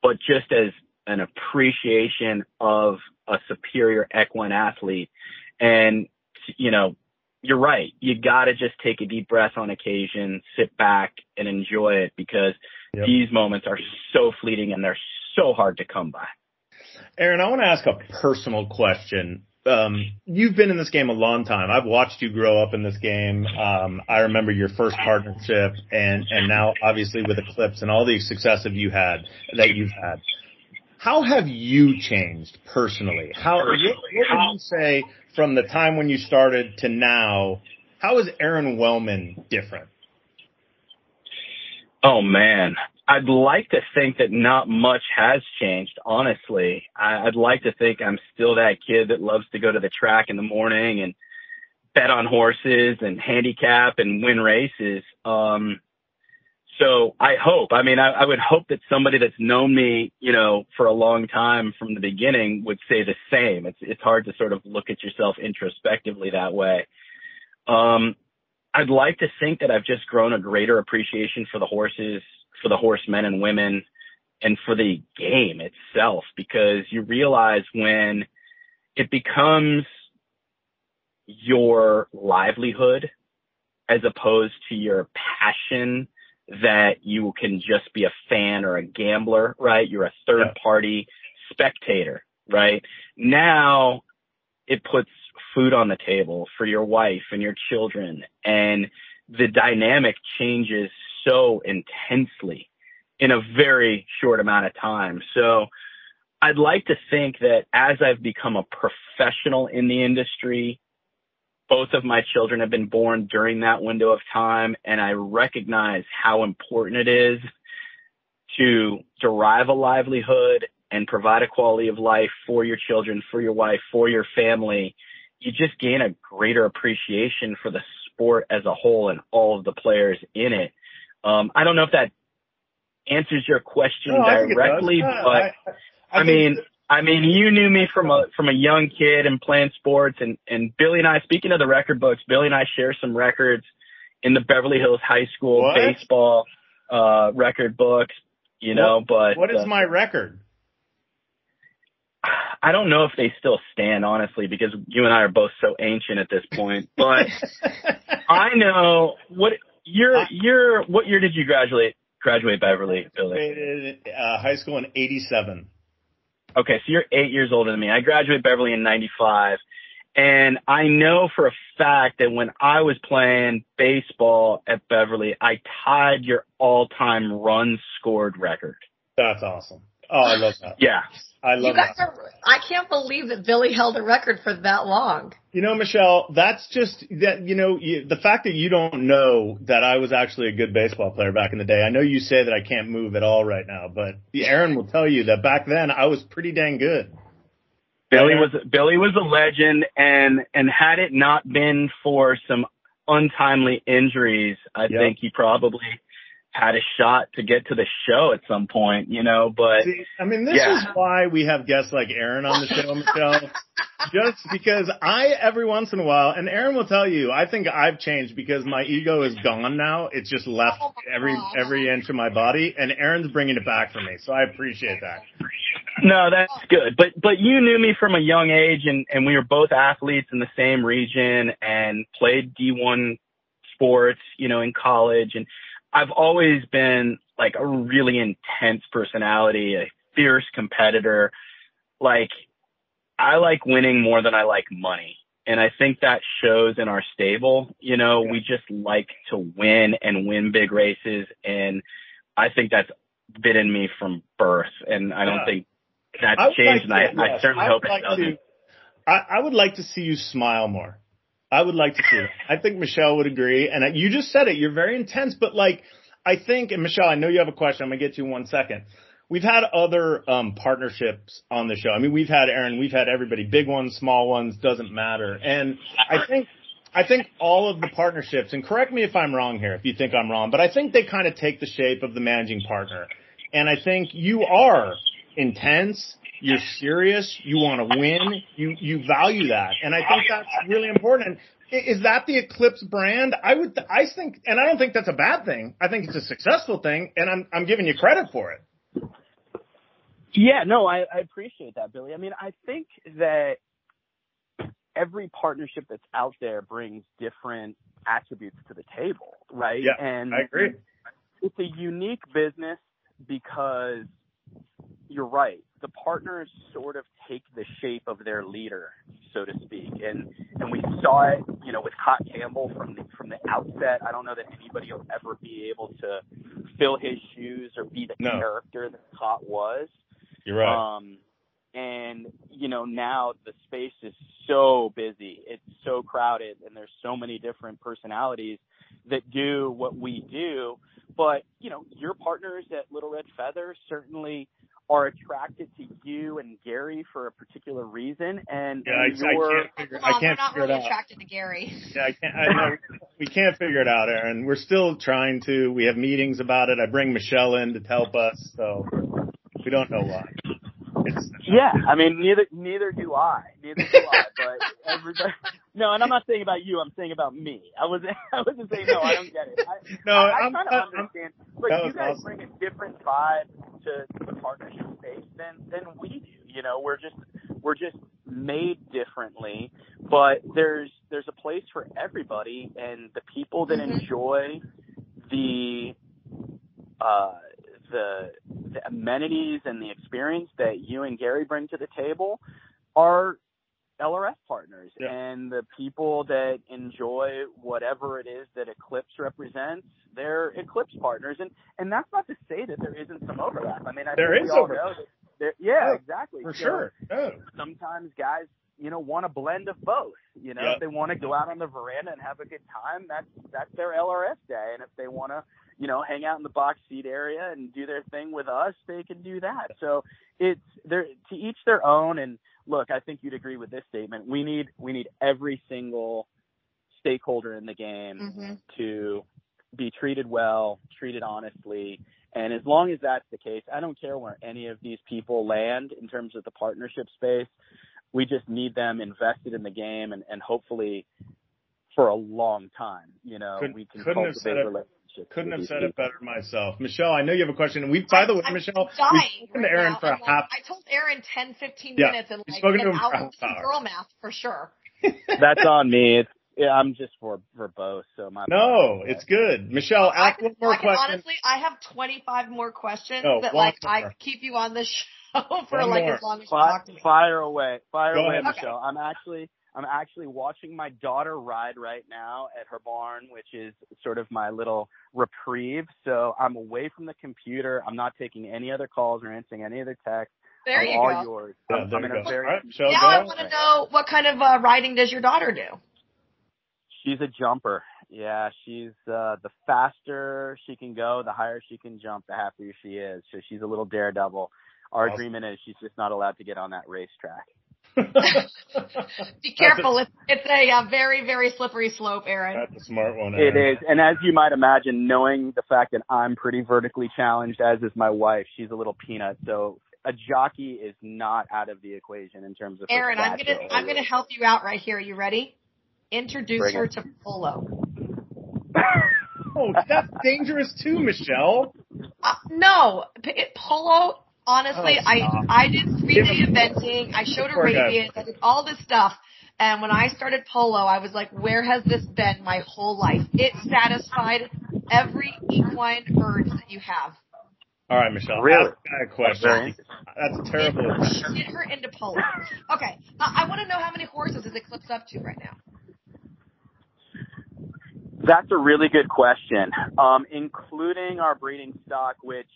[SPEAKER 4] but just as an appreciation of a superior equine athlete. And, you know, you're right. You gotta just take a deep breath on occasion, sit back and enjoy it because
[SPEAKER 2] Yep.
[SPEAKER 4] these moments are so fleeting and they're so hard to come by.
[SPEAKER 2] Aron, I want to ask a personal question. Um, you've been in this game a long time. I've watched you grow up in this game. Um, I remember your first partnership and, and now obviously with Eclipse and all the success that you had, that you've had. How have you changed personally? How, what, what would you say from the time when you started to now? How is Aron Wellman different?
[SPEAKER 4] Oh man, I'd like to think that not much has changed, honestly. I, I'd like to think I'm still that kid that loves to go to the track in the morning and bet on horses and handicap and win races. Um, so I hope, I mean, I, I would hope that somebody that's known me, you know, for a long time from the beginning would say the same. It's, it's hard to sort of look at yourself introspectively that way. Um, I'd like to think that I've just grown a greater appreciation for the horses, for the horsemen and women, and for the game itself because you realize when it becomes your livelihood as opposed to your passion that you can just be a fan or a gambler, right? You're a third party spectator, right? Now it puts food on the table for your wife and your children and the dynamic changes so intensely in a very short amount of time. So I'd like to think that as I've become a professional in the industry, both of my children have been born during that window of time and I recognize how important it is to derive a livelihood and provide a quality of life for your children, for your wife, for your family you just gain a greater appreciation for the sport as a whole and all of the players in it. Um, I don't know if that answers your question
[SPEAKER 2] no,
[SPEAKER 4] directly,
[SPEAKER 2] I
[SPEAKER 4] but I, I, I mean, I mean, you knew me from a from a young kid and playing sports, and and Billy and I. Speaking of the record books, Billy and I share some records in the Beverly Hills High School
[SPEAKER 2] what?
[SPEAKER 4] baseball uh record books. You know, but
[SPEAKER 2] what is
[SPEAKER 4] uh,
[SPEAKER 2] my record?
[SPEAKER 4] I don't know if they still stand, honestly, because you and I are both so ancient at this point. But I know what you're. You're. What year did you graduate? Graduate Beverly, Billy.
[SPEAKER 2] Graduated uh, high school in '87.
[SPEAKER 4] Okay, so you're eight years older than me. I graduated Beverly in '95, and I know for a fact that when I was playing baseball at Beverly, I tied your all-time runs scored record.
[SPEAKER 2] That's awesome. Oh, I love that.
[SPEAKER 4] Yeah.
[SPEAKER 2] I love
[SPEAKER 3] you guys
[SPEAKER 2] that.
[SPEAKER 3] Are, I can't believe that Billy held a record for that long.
[SPEAKER 2] You know, Michelle, that's just that. You know, you, the fact that you don't know that I was actually a good baseball player back in the day. I know you say that I can't move at all right now, but Aron will tell you that back then I was pretty dang good.
[SPEAKER 4] Billy was Billy was a legend, and and had it not been for some untimely injuries, I
[SPEAKER 2] Yep.
[SPEAKER 4] think he probably had a shot to get to the show at some point, you know. But
[SPEAKER 2] See, I mean, this
[SPEAKER 4] Yeah.
[SPEAKER 2] is why we have guests like Aron on the show, Michelle. Just because I, every once in a while, and Aron will tell you, I think I've changed because my ego is gone now. It's just left
[SPEAKER 3] Oh
[SPEAKER 2] every,
[SPEAKER 3] gosh.
[SPEAKER 2] every inch of my body, and Aron's bringing it back for me. So I appreciate that.
[SPEAKER 4] no, that's good. But but you knew me from a young age, and and we were both athletes in the same region and played D1 sports, you know, in college. And I've always been like a really intense personality, a fierce competitor. Like I like winning more than I like money. And I think that shows in our stable. You know, we just like to win and win big races. And I think that's been in me from birth. And I don't
[SPEAKER 2] Yeah.
[SPEAKER 4] think that's changed.
[SPEAKER 2] like
[SPEAKER 4] and
[SPEAKER 2] to-
[SPEAKER 4] I, I
[SPEAKER 2] yes,
[SPEAKER 4] certainly
[SPEAKER 2] I
[SPEAKER 4] hope
[SPEAKER 2] would
[SPEAKER 4] it
[SPEAKER 2] like
[SPEAKER 4] doesn't.
[SPEAKER 2] to- I, I would like to see you smile more. I would like to see. I think Michelle would agree. And you just said it. You're very intense, but like, I think, and Michelle, I know you have a question. I'm going to get to you in one second. We've had other um, partnerships on the show. I mean, we've had Aaron, we've had everybody, big ones, small ones, doesn't matter. And I think, I think all of the partnerships, and correct me if I'm wrong here, if you think I'm wrong, but I think they kind of take the shape of the managing partner. And I think you are intense, you're serious, you want to win, you, you value that. And I think that's really important. Is that the Eclipse brand? I would, I think, and I don't think that's a bad thing. I think it's a successful thing, and I'm, I'm giving you credit for it.
[SPEAKER 4] Yeah, no, I, I appreciate that, Billy. I mean, I think that every partnership that's out there brings different attributes to the table, right?
[SPEAKER 2] Yeah,
[SPEAKER 4] and
[SPEAKER 2] I agree.
[SPEAKER 4] It's a unique business because you're right. The partners sort of take the shape of their leader, so to speak, and and we saw it, you know, with Cot Campbell from the from the outset. I don't know that anybody will ever be able to fill his shoes or be the
[SPEAKER 2] No.
[SPEAKER 4] character that Cot was.
[SPEAKER 2] You're right.
[SPEAKER 4] Um, and you know now the space is so busy, it's so crowded, and there's so many different personalities that do what we do. But you know your partners at Little Red Feather certainly are attracted to you and Gary for a particular reason, and,
[SPEAKER 2] yeah, I,
[SPEAKER 4] and
[SPEAKER 2] I can't figure.
[SPEAKER 3] Hold on,
[SPEAKER 2] I can't
[SPEAKER 3] we're not
[SPEAKER 2] figure it
[SPEAKER 3] really
[SPEAKER 2] out.
[SPEAKER 3] attracted to Gary.
[SPEAKER 2] Yeah, I can't. I know we can't figure it out, Aron. We're still trying to. We have meetings about it. I bring Michelle in to help us, so we don't know why. It's
[SPEAKER 4] Yeah, I mean neither neither do I. Neither do I. But everybody No, and I'm not saying about you, I'm saying about me. I wasn't I wasn't saying no, I don't get it. I,
[SPEAKER 2] no.
[SPEAKER 4] I, I
[SPEAKER 2] I'm,
[SPEAKER 4] kind
[SPEAKER 2] I'm,
[SPEAKER 4] of understand. Look, you guys
[SPEAKER 2] awesome.
[SPEAKER 4] bring a different vibe to the partnership space than than we do. You know, we're just we're just made differently, but there's there's a place for everybody, and the people that
[SPEAKER 3] Mhm.
[SPEAKER 4] enjoy the uh the the amenities and the experience that you and Gary bring to the table are LRF partners
[SPEAKER 2] Yeah.
[SPEAKER 4] and the people that enjoy whatever it is that Eclipse represents, they're Eclipse partners. And and that's not to say that there isn't some overlap. I mean, I
[SPEAKER 2] There
[SPEAKER 4] think
[SPEAKER 2] is
[SPEAKER 4] we all
[SPEAKER 2] overlap.
[SPEAKER 4] know that there, yeah,
[SPEAKER 2] Yeah,
[SPEAKER 4] exactly.
[SPEAKER 2] for
[SPEAKER 4] So
[SPEAKER 2] sure. Oh.
[SPEAKER 4] Sometimes guys, you know, want a blend of both. You know,
[SPEAKER 2] Yeah.
[SPEAKER 4] if they want to go out on the veranda and have a good time, that's that's their LRF day. And if they want to, you know, hang out in the box seat area and do their thing with us, they can do that. So it's they're to each their own. And look, I think you'd agree with this statement. We need we need every single stakeholder in the game
[SPEAKER 3] hmm
[SPEAKER 4] to be treated well, treated honestly. And as long as that's the case, I don't care where any of these people land in terms of the partnership space. We just need them invested in the game and, and hopefully for a long time, you know,
[SPEAKER 2] Couldn't-
[SPEAKER 4] we can
[SPEAKER 2] couldn't have
[SPEAKER 4] cultivate
[SPEAKER 2] said it-
[SPEAKER 4] relationships.
[SPEAKER 2] Couldn't have
[SPEAKER 4] these
[SPEAKER 2] said it better myself. Michelle, I know you have a question. And we, by the way,
[SPEAKER 3] I'm
[SPEAKER 2] Michelle, we've spoken
[SPEAKER 3] right
[SPEAKER 2] to Aron
[SPEAKER 3] now.
[SPEAKER 2] for a
[SPEAKER 3] I'm like-
[SPEAKER 2] half.
[SPEAKER 3] I told Aron 10, 15
[SPEAKER 2] Yeah,
[SPEAKER 3] minutes and
[SPEAKER 2] we've
[SPEAKER 3] like
[SPEAKER 2] spoken to him for
[SPEAKER 3] hour
[SPEAKER 2] half hour.
[SPEAKER 3] girl math for sure.
[SPEAKER 4] That's on me. It's, yeah, I'm just for, for both. So my,
[SPEAKER 2] No, it's good. Michelle,
[SPEAKER 3] I
[SPEAKER 2] ask
[SPEAKER 3] can,
[SPEAKER 2] one more
[SPEAKER 3] I
[SPEAKER 2] question.
[SPEAKER 3] honestly, I have 25 more questions
[SPEAKER 2] No,
[SPEAKER 3] that like I
[SPEAKER 2] more.
[SPEAKER 3] could keep you on the show for
[SPEAKER 2] One
[SPEAKER 3] like
[SPEAKER 2] more.
[SPEAKER 3] as long as you
[SPEAKER 4] Fire,
[SPEAKER 3] talk to me.
[SPEAKER 4] fire away, fire
[SPEAKER 2] Go
[SPEAKER 4] away,
[SPEAKER 2] ahead.
[SPEAKER 4] Michelle. I'm actually, I'm actually watching my daughter ride right now at her barn, which is sort of my little reprieve. So I'm away from the computer. I'm not taking any other calls or answering any other texts.
[SPEAKER 3] There
[SPEAKER 4] I'm
[SPEAKER 3] you
[SPEAKER 4] all
[SPEAKER 3] go.
[SPEAKER 4] yours.
[SPEAKER 2] Yeah,
[SPEAKER 4] I'm,
[SPEAKER 2] there
[SPEAKER 4] I'm in
[SPEAKER 2] you
[SPEAKER 4] a very.
[SPEAKER 2] All right, Michelle,
[SPEAKER 3] Now
[SPEAKER 2] go
[SPEAKER 3] I want to know what kind of uh, riding does your daughter do?
[SPEAKER 4] She's a jumper. Yeah, she's uh the faster she can go, the higher she can jump, the happier she is. So she's a little daredevil. Our
[SPEAKER 2] Awesome.
[SPEAKER 4] agreement is she's just not allowed to get on that racetrack.
[SPEAKER 3] Be careful. It's, it's a uh, very, very slippery slope, Aron.
[SPEAKER 2] That's a smart one.
[SPEAKER 4] It
[SPEAKER 2] Aron.
[SPEAKER 4] is, and as you might imagine, knowing the fact that I'm pretty vertically challenged, as is my wife, she's a little peanut. So a jockey is not out of the equation in terms of her
[SPEAKER 3] Aron, I'm gonna I'm gonna help you out right here. Are you ready? Introduce
[SPEAKER 4] Bring
[SPEAKER 3] her
[SPEAKER 4] it.
[SPEAKER 3] to polo.
[SPEAKER 2] Oh, that's dangerous too, Michelle.
[SPEAKER 3] Uh, no, P- it, polo. Honestly,
[SPEAKER 2] Oh,
[SPEAKER 3] I. I did
[SPEAKER 2] three day
[SPEAKER 3] eventing. I showed
[SPEAKER 2] Poor guy.
[SPEAKER 3] Arabians. I did all this stuff. And when I started polo, I was like, where has this been my whole life? It satisfied every equine urge that you have.
[SPEAKER 2] All right, Michelle.
[SPEAKER 4] Really?
[SPEAKER 2] Ask that a
[SPEAKER 4] Very
[SPEAKER 2] question. That's terrible.
[SPEAKER 3] Get her into polo. Okay, uh, I want to know how many horses is Eclipse up to right now.
[SPEAKER 4] That's a really good question. Um, including our breeding stock, which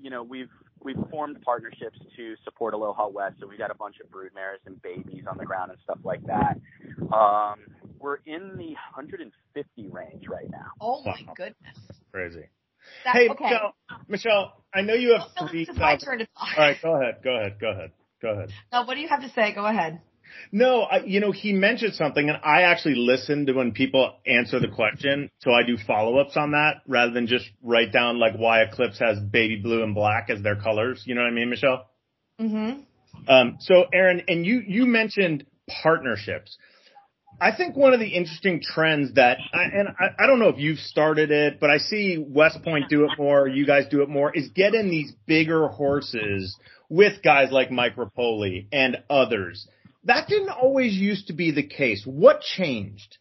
[SPEAKER 4] you know we've we've formed partnerships to support Aloha West, so we got a bunch of broodmares and babies on the ground and stuff like that. Um, we're in the 150 range right now.
[SPEAKER 3] Oh my
[SPEAKER 2] Wow.
[SPEAKER 3] goodness.
[SPEAKER 2] Crazy.
[SPEAKER 3] That,
[SPEAKER 2] Hey,
[SPEAKER 3] okay.
[SPEAKER 2] Michelle. Michelle, I know you have
[SPEAKER 3] Well,
[SPEAKER 2] three.
[SPEAKER 3] this my turn to talk.
[SPEAKER 2] All right, go ahead. Go ahead. Go ahead. Go ahead.
[SPEAKER 3] Now, what do you have to say? Go ahead.
[SPEAKER 2] No, I, you know, he mentioned something and I actually listen to when people answer the question. So I do follow ups on that rather than just write down like why Eclipse has baby blue and black as their colors. You know what I mean, Michelle?
[SPEAKER 3] Mm-hmm.
[SPEAKER 2] Um, so Aron, and you, you mentioned partnerships. I think one of the interesting trends that, I- and I, I don't know if you've started it, but I see West Point do it more, you guys do it more, is get in these bigger horses with guys like Mike Repole and others. That didn't always used to be the case. What changed?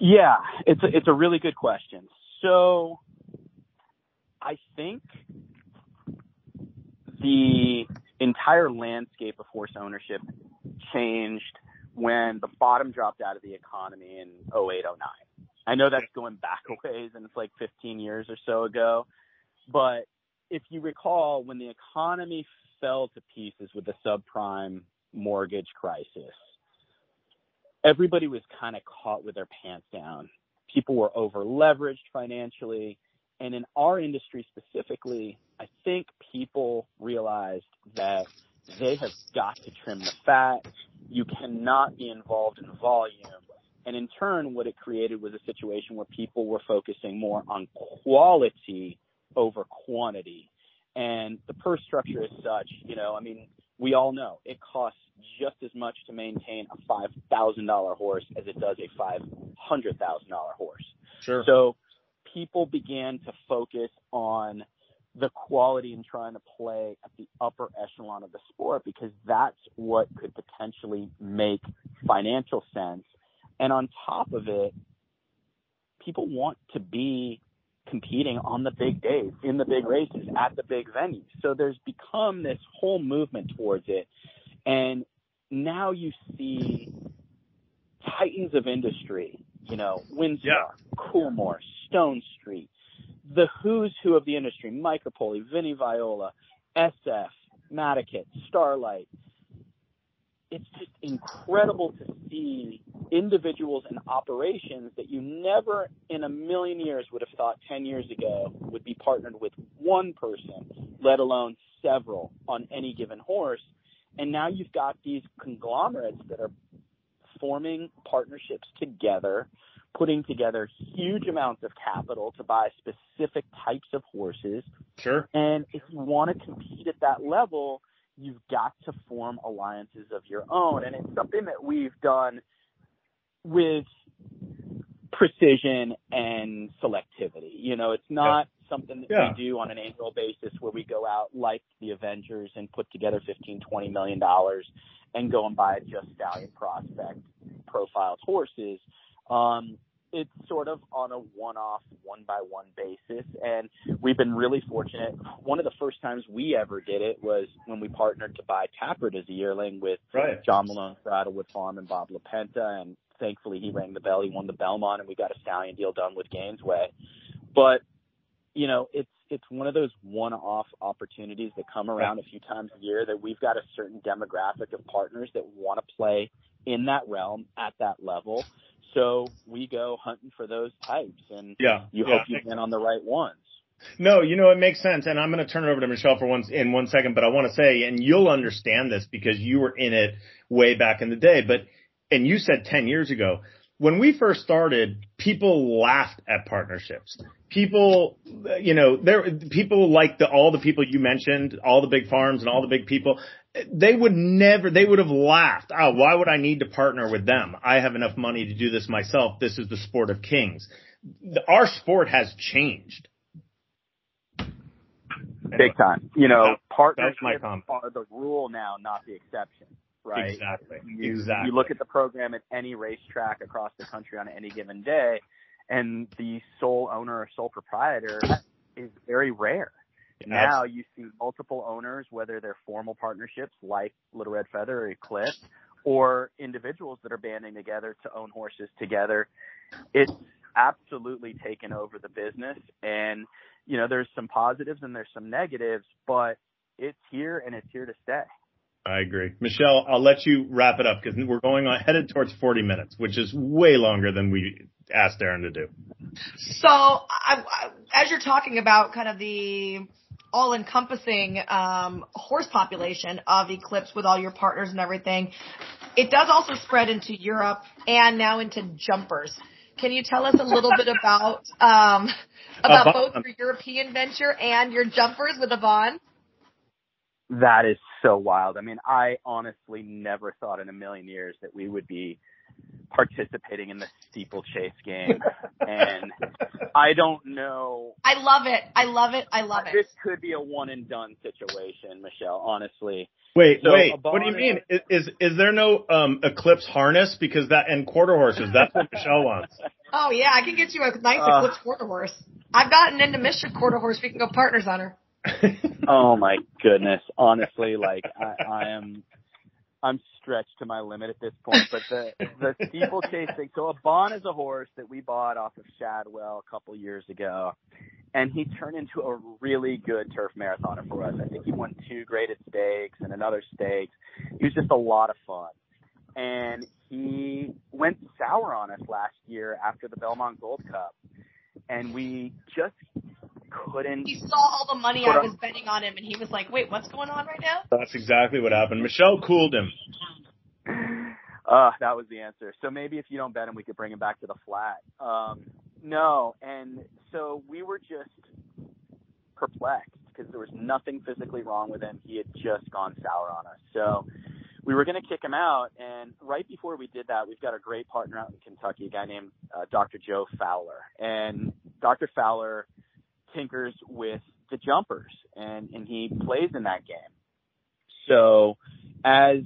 [SPEAKER 4] Yeah, it's a, it's a really good question. So I think the entire landscape of horse ownership changed when the bottom dropped out of the economy in 08, 09. I know that's going back a ways and it's like 15 years or so ago, but if you recall, when the economy fell to pieces with the subprime mortgage crisis, everybody was kind of caught with their pants down. People were over leveraged financially. And in our industry specifically, I think people realized that they have got to trim the fat. You cannot be involved in volume. And in turn, what it created was a situation where people were focusing more on quality over quantity. And the purse structure is such, you know, I mean, we all know it costs just as much to maintain a $5,000 horse as it does a $500,000 horse.
[SPEAKER 2] Sure.
[SPEAKER 4] So people began to focus on the quality and trying to play at the upper echelon of the sport because that's what could potentially make financial sense. And on top of it, people want to be competing on the big days, in the big races, at the big venues. So there's become this whole movement towards it. And now you see titans of industry, you know, WinStar, yeah. Coolmore, Stone Street, the who's who of the industry, Mike Repole, Vinnie Viola, SF, Madaket, Starlight. It's just incredible to see individuals and operations that you never in a million years would have thought 10 years ago would be partnered with one person, let alone several on any given horse. And now you've got these conglomerates that are forming partnerships together putting together huge amounts of capital to buy specific types of horses.
[SPEAKER 2] Sure.
[SPEAKER 4] And if you want to compete at that level, you've got to form alliances of your own. And it's something that we've done with precision and selectivity. You know, it's not yeah. something that yeah. we do on an annual basis where we go out like the Avengers and put together 15, 20 million dollars and go and buy a just stallion prospect profiled horses um, it's sort of on a one-off, one-by-one basis, and we've been really fortunate. One of the first times we ever did it was when we partnered to buy Tapwrit as a yearling with
[SPEAKER 2] right.
[SPEAKER 4] John Malone for Idlewood Farm and Bob LaPenta, and thankfully he rang the bell. He won the Belmont, and we got a stallion deal done with Gainesway. But you know, it's it's one of those one-off opportunities that come around a few times a year that we've got a certain demographic of partners that want to play in that realm at that level. So we go hunting for those types and
[SPEAKER 2] yeah,
[SPEAKER 4] you
[SPEAKER 2] yeah.
[SPEAKER 4] hope you get on the right ones.
[SPEAKER 2] No, you know, it makes sense. And I'm going to turn it over to Michelle for one, in one second, but I want to say, and you'll understand this because you were in it way back in the day, but, and you said 10 years ago, when we first started, people laughed at partnerships. People, you know, there, people like the, all the people you mentioned, all the big farms and all the big people, they would never, they would have laughed. Oh, why would I need to partner with them? I have enough money to do this myself. This is the sport of kings. Our sport has changed.
[SPEAKER 4] Big time. You know, partnerships are the rule now, not the exception right?
[SPEAKER 2] Exactly.
[SPEAKER 4] You,
[SPEAKER 2] exactly.
[SPEAKER 4] You look at the program at any racetrack across the country on any given day, and the sole owner or sole proprietor is very rare. Now you see multiple owners, whether they're formal partnerships like Little Red Feather or Eclipse, or individuals that are banding together to own horses together. It's absolutely taken over the business, and you know there's some positives and there's some negatives, but it's here and it's here to stay.
[SPEAKER 2] I agree. Michelle, I'll let you wrap it up because we're going on headed towards 40 minutes, which is way longer than we asked Aron to do.
[SPEAKER 3] So, I, I, as you're talking about kind of the all-encompassing um, horse population of Eclipse with all your partners and everything, it does also spread into Europe and now into jumpers. Can you tell us a little bit about um, about uh, both your European venture and your jumpers with Abaan?
[SPEAKER 4] That is so wild. I mean, I honestly never thought in a million years that we would be participating in the steeplechase game. and I don't know.
[SPEAKER 3] I love it. I love it. I love it.
[SPEAKER 4] This could be a one and done situation, Michelle, honestly.
[SPEAKER 2] Wait, so wait. What do you mean? Is, is is there no um eclipse harness because that and quarter horses? That's what Michelle wants.
[SPEAKER 3] Oh yeah, I can get you a nice uh, eclipse quarter horse. I've gotten into Mischief quarter horse. We can go partners on her.
[SPEAKER 4] oh my goodness. Honestly, like I, I am I'm stretched to my limit at this point. But the the steeplechase thing. So Abaan is a horse that we bought off of Shadwell a couple years ago, and he turned into a really good turf marathoner for us. I think he won two graded stakes and another stakes. He was just a lot of fun, and he went sour on us last year after the Belmont Gold Cup, and we just couldn't.
[SPEAKER 3] He saw all the money I was betting on him, and he was like, "Wait, what's going on right now?"
[SPEAKER 2] That's exactly what happened. Michelle cooled him.
[SPEAKER 4] Uh, that was the answer. So maybe if you don't bet him, we could bring him back to the flat. Um, no, and so we were just perplexed because there was nothing physically wrong with him. He had just gone sour on us. So we were going to kick him out. And right before we did that, we've got a great partner out in Kentucky, a guy named uh, Dr. Joe Fowler. And Dr. Fowler tinkers with the jumpers and, and he plays in that game. So as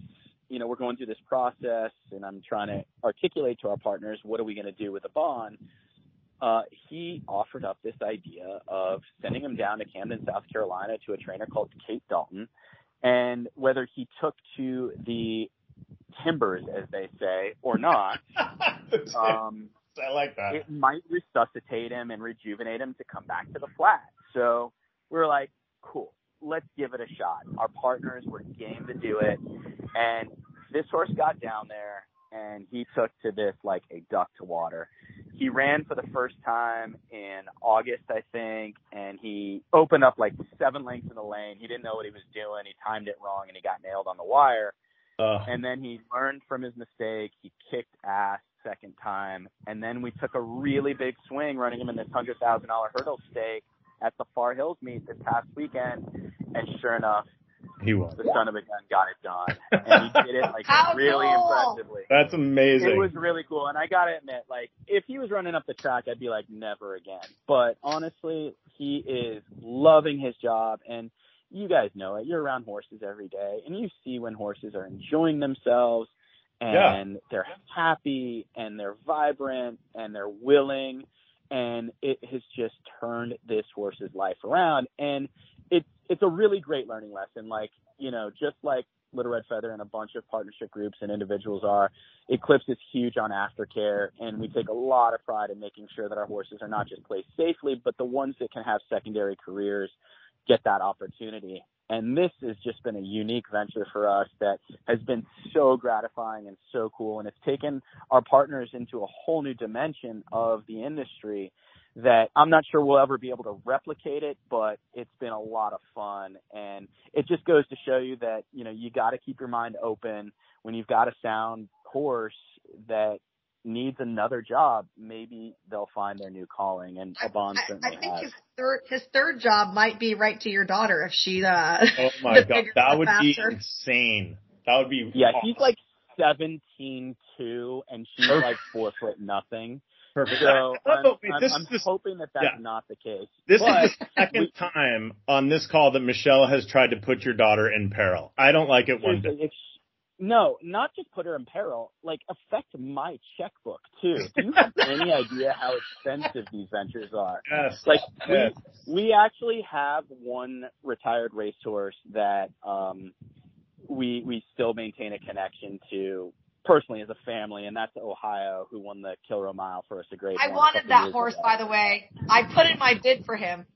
[SPEAKER 4] you know, we're going through this process and I'm trying to articulate to our partners, what are we going to do with Abaan. Uh, he offered up this idea of sending him down to Camden, South Carolina to a trainer called Kate Dalton. And whether he took to the timbers, as they say, or not, um,
[SPEAKER 2] I like that.
[SPEAKER 4] It might resuscitate him and rejuvenate him to come back to the flat. So we're like, cool, let's give it a shot. Our partners were game to do it. And this horse got down there and he took to this like a duck to water. He ran for the first time in August, I think, and he opened up like seven lengths in the lane. He didn't know what he was doing. He timed it wrong and he got nailed on the wire. Uh, and then he learned from his mistake. He kicked ass second time, and then we took a really big swing running him in this hundred thousand dollar hurdle stake at the Far Hills meet this past weekend, and sure enough,
[SPEAKER 2] he won.
[SPEAKER 4] The son of a gun got it done, and he did it like really
[SPEAKER 3] cool.
[SPEAKER 4] impressively.
[SPEAKER 2] That's amazing.
[SPEAKER 4] It was really cool, and I gotta admit, like if he was running up the track, I'd be like never again. But honestly, he is loving his job, and you guys know it. You're around horses every day, and you see when horses are enjoying themselves and
[SPEAKER 2] yeah.
[SPEAKER 4] they're happy and they're vibrant and they're willing and it has just turned this horse's life around. And it's it's a really great learning lesson. Like you know just like little red feather and a bunch of partnership groups and individuals are eclipse is huge on aftercare and we take a lot of pride in making sure that our horses are not just placed safely but the ones that can have secondary careers get that opportunity and this has just been a unique venture for us that has been so gratifying and so cool. And it's taken our partners into a whole new dimension of the industry that I'm not sure we'll ever be able to replicate it, but it's been a lot of fun. And it just goes to show you that, you know, you got to keep your mind open when you've got a sound horse that needs another job, maybe they'll find their new calling. And Abaan certainly
[SPEAKER 3] I think
[SPEAKER 4] has.
[SPEAKER 3] his third his third job might be right to your daughter if she. Uh,
[SPEAKER 2] oh my
[SPEAKER 3] the
[SPEAKER 2] god, that would
[SPEAKER 3] faster.
[SPEAKER 2] be insane. That would be
[SPEAKER 4] Yeah,
[SPEAKER 2] awesome.
[SPEAKER 4] he's like seventeen two, and she's like four foot nothing.
[SPEAKER 2] perfect.
[SPEAKER 4] So I'm,
[SPEAKER 2] but
[SPEAKER 4] I'm,
[SPEAKER 2] this
[SPEAKER 4] I'm
[SPEAKER 2] is
[SPEAKER 4] hoping that that's
[SPEAKER 2] yeah.
[SPEAKER 4] not the case.
[SPEAKER 2] This
[SPEAKER 4] but
[SPEAKER 2] is the second time on this call that Michelle has tried to put your daughter in peril. I don't like it one bit.
[SPEAKER 4] if she- no, not just put her in peril, like affect my checkbook too. Do you have any idea how expensive these ventures are?
[SPEAKER 2] Yes.
[SPEAKER 4] Like we
[SPEAKER 2] yes.
[SPEAKER 4] we actually have one retired racehorse that um we we still maintain a connection to personally as a family, and that's Ohio, who won the Kilroe Mile for us a great.
[SPEAKER 3] I wanted that horse,
[SPEAKER 4] ago.
[SPEAKER 3] by the way. I put in my bid for him.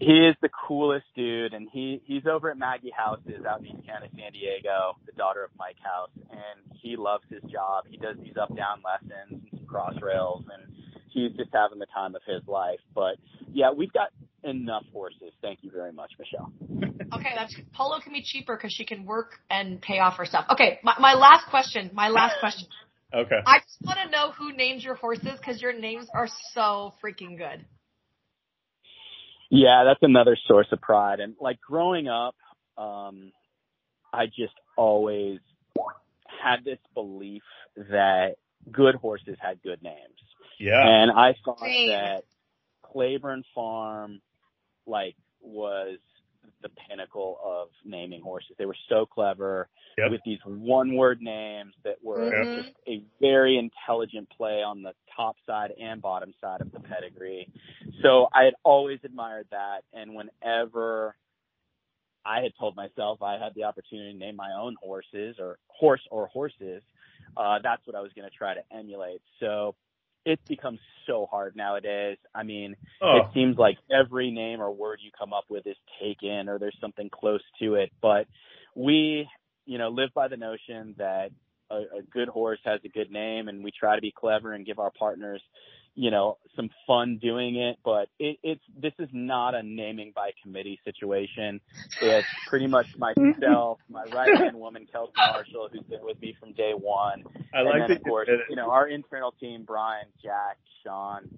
[SPEAKER 4] He is the coolest dude, and he he's over at Maggie House's out in East County, San Diego, the daughter of Mike House, and he loves his job. He does these up down lessons and some cross rails, and he's just having the time of his life. But yeah, we've got enough horses. Thank you very much, Michelle.
[SPEAKER 3] Okay, that's Polo can be cheaper because she can work and pay off her stuff. Okay, my, my last question. My last question.
[SPEAKER 2] Okay.
[SPEAKER 3] I just want to know who named your horses because your names are so freaking good.
[SPEAKER 4] Yeah, that's another source of pride. And like growing up, um, I just always had this belief that good horses had good names.
[SPEAKER 2] Yeah.
[SPEAKER 4] And I thought
[SPEAKER 3] Same.
[SPEAKER 4] that Claiborne Farm, like, was the pinnacle of naming horses. They were so clever.
[SPEAKER 2] Yep.
[SPEAKER 4] with these one word names that were
[SPEAKER 3] Mhm.
[SPEAKER 4] just a very intelligent play on the top side and bottom side of the pedigree. So I had always admired that. And whenever I had told myself I had the opportunity to name my own horses or horse or horses, uh, that's what I was going to try to emulate. So it's become so hard nowadays. I mean,
[SPEAKER 2] Oh,
[SPEAKER 4] it seems like every name or word you come up with is taken or there's something close to it. But we, you know, live by the notion that a, a good horse has a good name and we try to be clever and give our partners, you know, some fun doing it. But it, it's, this is not a naming by committee situation. It's pretty much myself, my right hand woman, Kelsey Marshall, who's been with me from day one
[SPEAKER 2] I
[SPEAKER 4] and
[SPEAKER 2] like
[SPEAKER 4] then of course,
[SPEAKER 2] you
[SPEAKER 4] know, our internal team, Brian, Jack, Sean,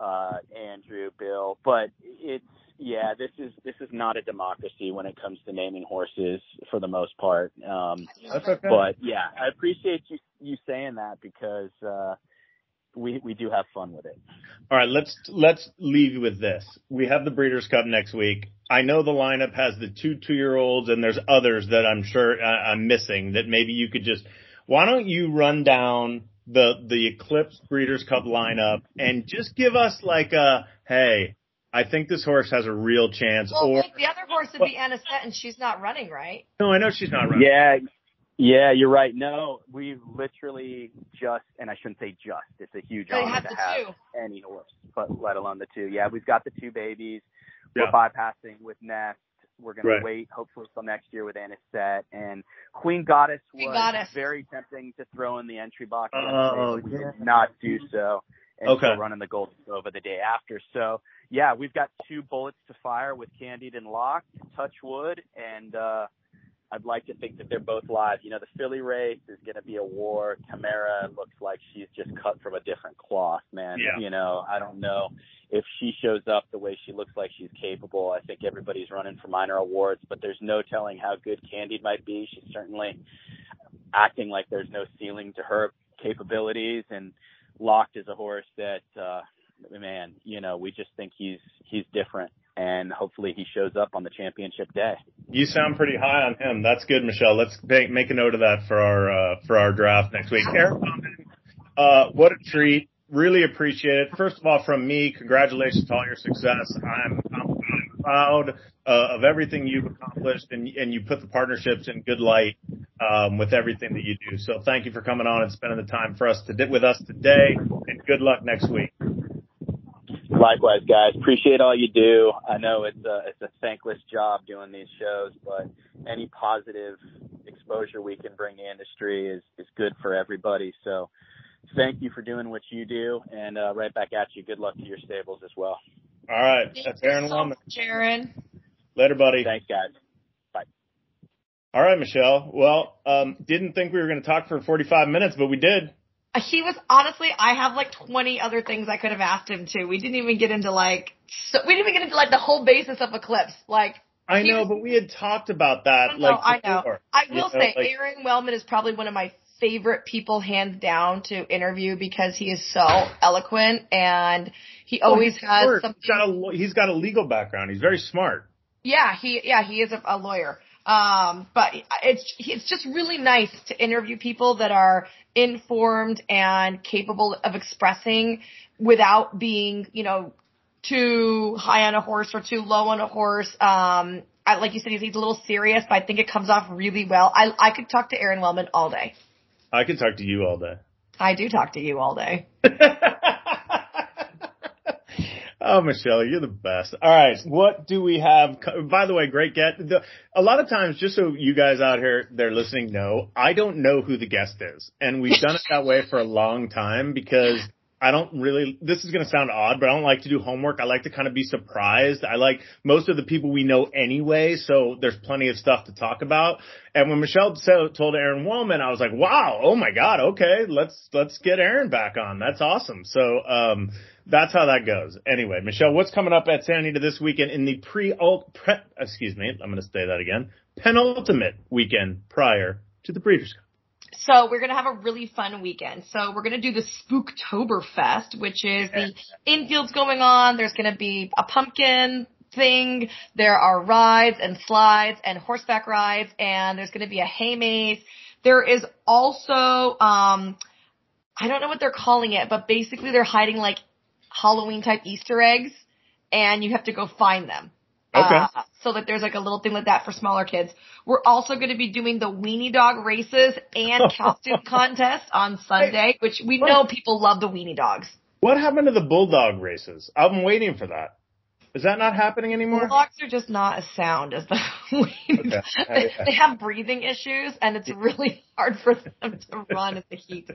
[SPEAKER 4] uh, Andrew, Bill. But it's yeah, this is this is not a democracy when it comes to naming horses for the most part. Um,
[SPEAKER 2] That's okay.
[SPEAKER 4] but yeah, I appreciate you you saying that because uh, we we do have fun with it.
[SPEAKER 2] All right, let's let's leave you with this. We have the Breeders' Cup next week. I know the lineup has the two two year olds, and there's others that I'm sure uh, I'm missing. That maybe you could just. Why don't you run down the the Eclipse Breeders' Cup lineup and just give us like a hey, I think this horse has a real chance,
[SPEAKER 3] Well,
[SPEAKER 2] or
[SPEAKER 3] like, the other horse would be Anisette, and she's not running, right?
[SPEAKER 2] no, I know she's not running.
[SPEAKER 4] Yeah. Yeah, you're right. No, we literally just, and I shouldn't say just, it's a huge
[SPEAKER 3] So you
[SPEAKER 4] honor
[SPEAKER 3] have
[SPEAKER 4] to have
[SPEAKER 3] two.
[SPEAKER 4] any horse, but let alone the two. Yeah, we've got the two babies.
[SPEAKER 2] Yeah.
[SPEAKER 4] We're bypassing with Nest. We're going
[SPEAKER 2] Right.
[SPEAKER 4] to wait hopefully till next year with Anisette and Queen Goddess
[SPEAKER 3] Queen
[SPEAKER 4] was
[SPEAKER 3] Goddess.
[SPEAKER 4] very tempting to throw in the entry box.
[SPEAKER 2] Oh,
[SPEAKER 4] yesterday, but we
[SPEAKER 2] yeah.
[SPEAKER 4] did not do so. And
[SPEAKER 2] Okay.
[SPEAKER 4] so running the Golden Over the day after. So yeah, we've got two bullets to fire with Candied and Locked, touch wood, and uh I'd like to think that they're both live. You know, the filly race is going to be a war. Tamara looks like she's just cut from a different cloth, man.
[SPEAKER 2] Yeah.
[SPEAKER 4] You know, I don't know if she shows up the way she looks like she's capable. I think everybody's running for minor awards, but there's no telling how good Candied might be. She's certainly acting like there's no ceiling to her capabilities and Locked is a horse that uh man, you know, we just think he's he's different and hopefully he shows up on the championship day.
[SPEAKER 2] You sound pretty high on him. That's good, Michelle. Let's make, a note of that for our uh, for our draft next week. Eric, uh, what a treat! Really appreciate it. First of all, from me, congratulations to all your success. I'm I'm, I'm proud uh, of everything you've accomplished, and and you put the partnerships in good light um, with everything that you do. So thank you for coming on and spending the time for us to with us today, and good luck next week.
[SPEAKER 4] Likewise, guys. Appreciate all you do. I know it's a it's a thankless job doing these shows, but any positive exposure we can bring the industry is is good for everybody. So, thank you for doing what you do, and uh, right back at you. Good luck to your stables as well.
[SPEAKER 2] All right,
[SPEAKER 3] Thank
[SPEAKER 2] that's
[SPEAKER 3] you
[SPEAKER 2] Aron
[SPEAKER 3] so
[SPEAKER 2] Wellman.
[SPEAKER 3] much, Aron.
[SPEAKER 2] Later, buddy.
[SPEAKER 4] Thanks, guys. Bye.
[SPEAKER 2] All right, Michelle. Well, um, didn't think we were going to talk for 45 minutes, but we did.
[SPEAKER 3] He was honestly, I have like 20 other things I could have asked him to. We didn't even get into like, so, we didn't even get into like the whole basis of Eclipse. Like,
[SPEAKER 2] I know,
[SPEAKER 3] was-
[SPEAKER 2] but we had talked about that
[SPEAKER 3] I know,
[SPEAKER 2] like
[SPEAKER 3] I know.
[SPEAKER 2] before.
[SPEAKER 3] I will
[SPEAKER 2] know,
[SPEAKER 3] say
[SPEAKER 2] like-
[SPEAKER 3] Aron Wellman is probably one of my favorite people hands down to interview because he is so eloquent and he oh, always
[SPEAKER 2] Well,
[SPEAKER 3] has
[SPEAKER 2] smart.
[SPEAKER 3] something.
[SPEAKER 2] He's got, a, he's got a legal background. He's very smart.
[SPEAKER 3] Yeah, he yeah he is a, a lawyer. Um, but it's it's just really nice to interview people that are informed and capable of expressing without being you know too high on a horse or too low on a horse. Um, I, like you said, he's, he's a little serious, but I think it comes off really well. I I could talk to Aron Wellman all day.
[SPEAKER 2] I could talk to you all day.
[SPEAKER 3] I do talk to you all day.
[SPEAKER 2] oh, Michelle, you're the best. All right, what do we have? By the way, great get. The, a lot of times, just so you guys out here, they're listening, know I don't know who the guest is, and we've done it that way for a long time because. I don't really, this is going to sound odd, but I don't like to do homework. I like to kind of be surprised. I like most of the people we know anyway, so there's plenty of stuff to talk about. And when Michelle told Aron Wellman, I was like, wow, oh my God, okay, let's, let's get Aron back on. That's awesome. So, um, that's how that goes. Anyway, Michelle, what's coming up at Santa Anita this weekend in the pre, pre excuse me, I'm going to say that again, penultimate weekend prior to the Breeders' Cup.
[SPEAKER 3] So we're gonna have a really fun weekend. So we're gonna do the Spooktoberfest, which is the infield's going on. There's gonna be a pumpkin thing. There are rides and slides and horseback rides and there's going to be a hay maze. There is also, um, I don't know what they're calling it, but basically they're hiding like Halloween type Easter eggs and you have to go find them.
[SPEAKER 2] Okay.
[SPEAKER 3] Uh, so that there's like a little thing like that for smaller kids. We're also going to be doing the weenie dog races and costume contest on Sunday, which we know people love the weenie dogs.
[SPEAKER 2] What happened to the bulldog races? I'm waiting for that. Is that not happening anymore?
[SPEAKER 3] Bulldogs are just not as sound as the dogs. They, they have breathing issues and it's really hard for them to run in the heat.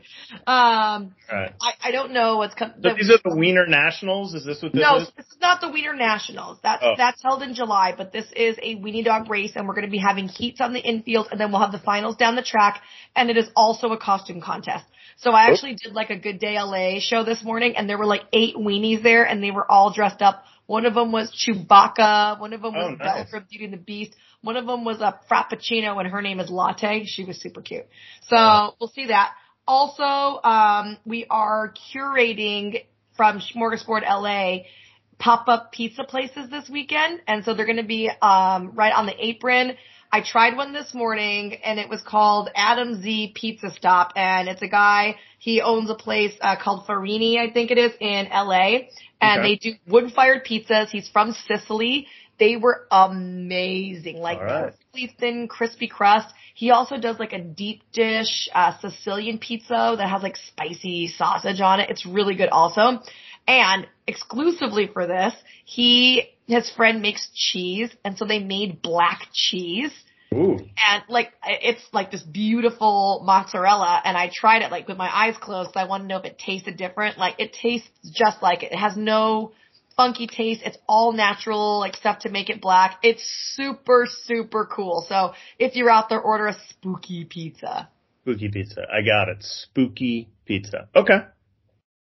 [SPEAKER 3] Um,
[SPEAKER 2] Right.
[SPEAKER 3] I, I don't know what's coming.
[SPEAKER 2] So these are the Wiener Nationals. Is this what this
[SPEAKER 3] No,
[SPEAKER 2] is?
[SPEAKER 3] this is not the Wiener Nationals. That's
[SPEAKER 2] Oh.
[SPEAKER 3] that's held in July, but this is a weenie dog race, and we're going to be having heats on the infield, and then we'll have the finals down the track, and it is also a costume contest. So I actually did like a Good Day LA show this morning, and there were like eight weenies there, and they were all dressed up. One of them was Chewbacca. One of them was
[SPEAKER 2] Oh,
[SPEAKER 3] Belle from Beauty and the Beast. One of them was a Frappuccino, and her name is Latte. She was super cute. So we'll see that. Also, um, we are curating from Smorgasburg LA pop-up pizza places this weekend, and so they're going to be um, right on the apron. I tried one this morning, and it was called Adam Z Pizza Stop, and it's a guy. He owns a place uh, called Farini, I think it is, in LA, and
[SPEAKER 2] Okay.
[SPEAKER 3] they do wood-fired pizzas. He's from Sicily. They were amazing, like
[SPEAKER 2] right.
[SPEAKER 3] perfectly thin, crispy crust. He also does like a deep dish uh, Sicilian pizza that has like spicy sausage on it. It's really good also. And exclusively for this, he his friend makes cheese, and so they made black cheese.
[SPEAKER 2] Ooh.
[SPEAKER 3] And like it's like this beautiful mozzarella, and I tried it like with my eyes closed. 'cause I wanted to know if it tasted different. Like it tastes just like it. It has no funky taste. It's all natural, like stuff to make it black. It's super super cool. So if you're out there, order a spooky pizza.
[SPEAKER 2] Spooky pizza. I got it. Spooky pizza. Okay.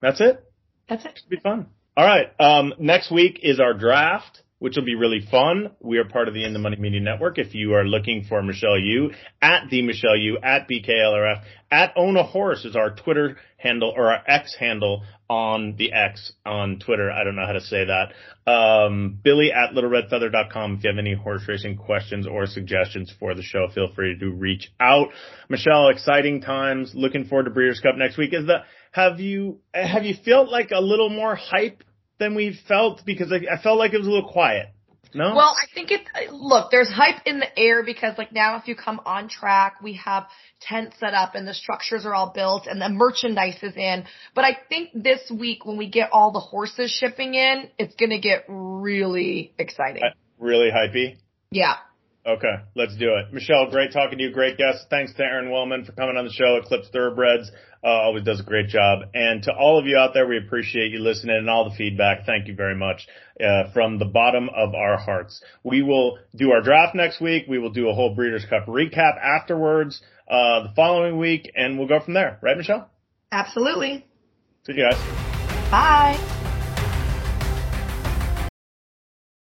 [SPEAKER 2] That's it.
[SPEAKER 3] That's it.
[SPEAKER 2] Be fun. All right. Um, next week is our draft, which will be really fun. We are part of the In the Money Media Network. If you are looking for Michelle Yu, at the Michelle Yu, at BKLRF, at Own a Horse is our Twitter handle or our X handle on the X on Twitter. I don't know how to say that. Um, Billy at littleredfeather.com. If you have any horse racing questions or suggestions for the show, feel free to reach out. Michelle, exciting times. Looking forward to Breeders' Cup next week. Is the have you have you felt like a little more hype than we felt because I, I felt like it was a little quiet. No.
[SPEAKER 3] Well, I think it, look, there's hype in the air because like now if you come on track, we have tents set up and the structures are all built and the merchandise is in. But I think this week when we get all the horses shipping in, it's going to get really exciting.
[SPEAKER 2] Uh, really hypey.
[SPEAKER 3] Yeah.
[SPEAKER 2] Okay, let's do it. Michelle, great talking to you. Great guest. Thanks to Aron Wellman for coming on the show. Eclipse Thoroughbreds uh, always does a great job. And to all of you out there, we appreciate you listening and all the feedback. Thank you very much uh, from the bottom of our hearts. We will do our draft next week. We will do a whole Breeders' Cup recap afterwards uh, the following week, and we'll go from there. Right, Michelle?
[SPEAKER 3] Absolutely.
[SPEAKER 2] See you guys.
[SPEAKER 3] Bye.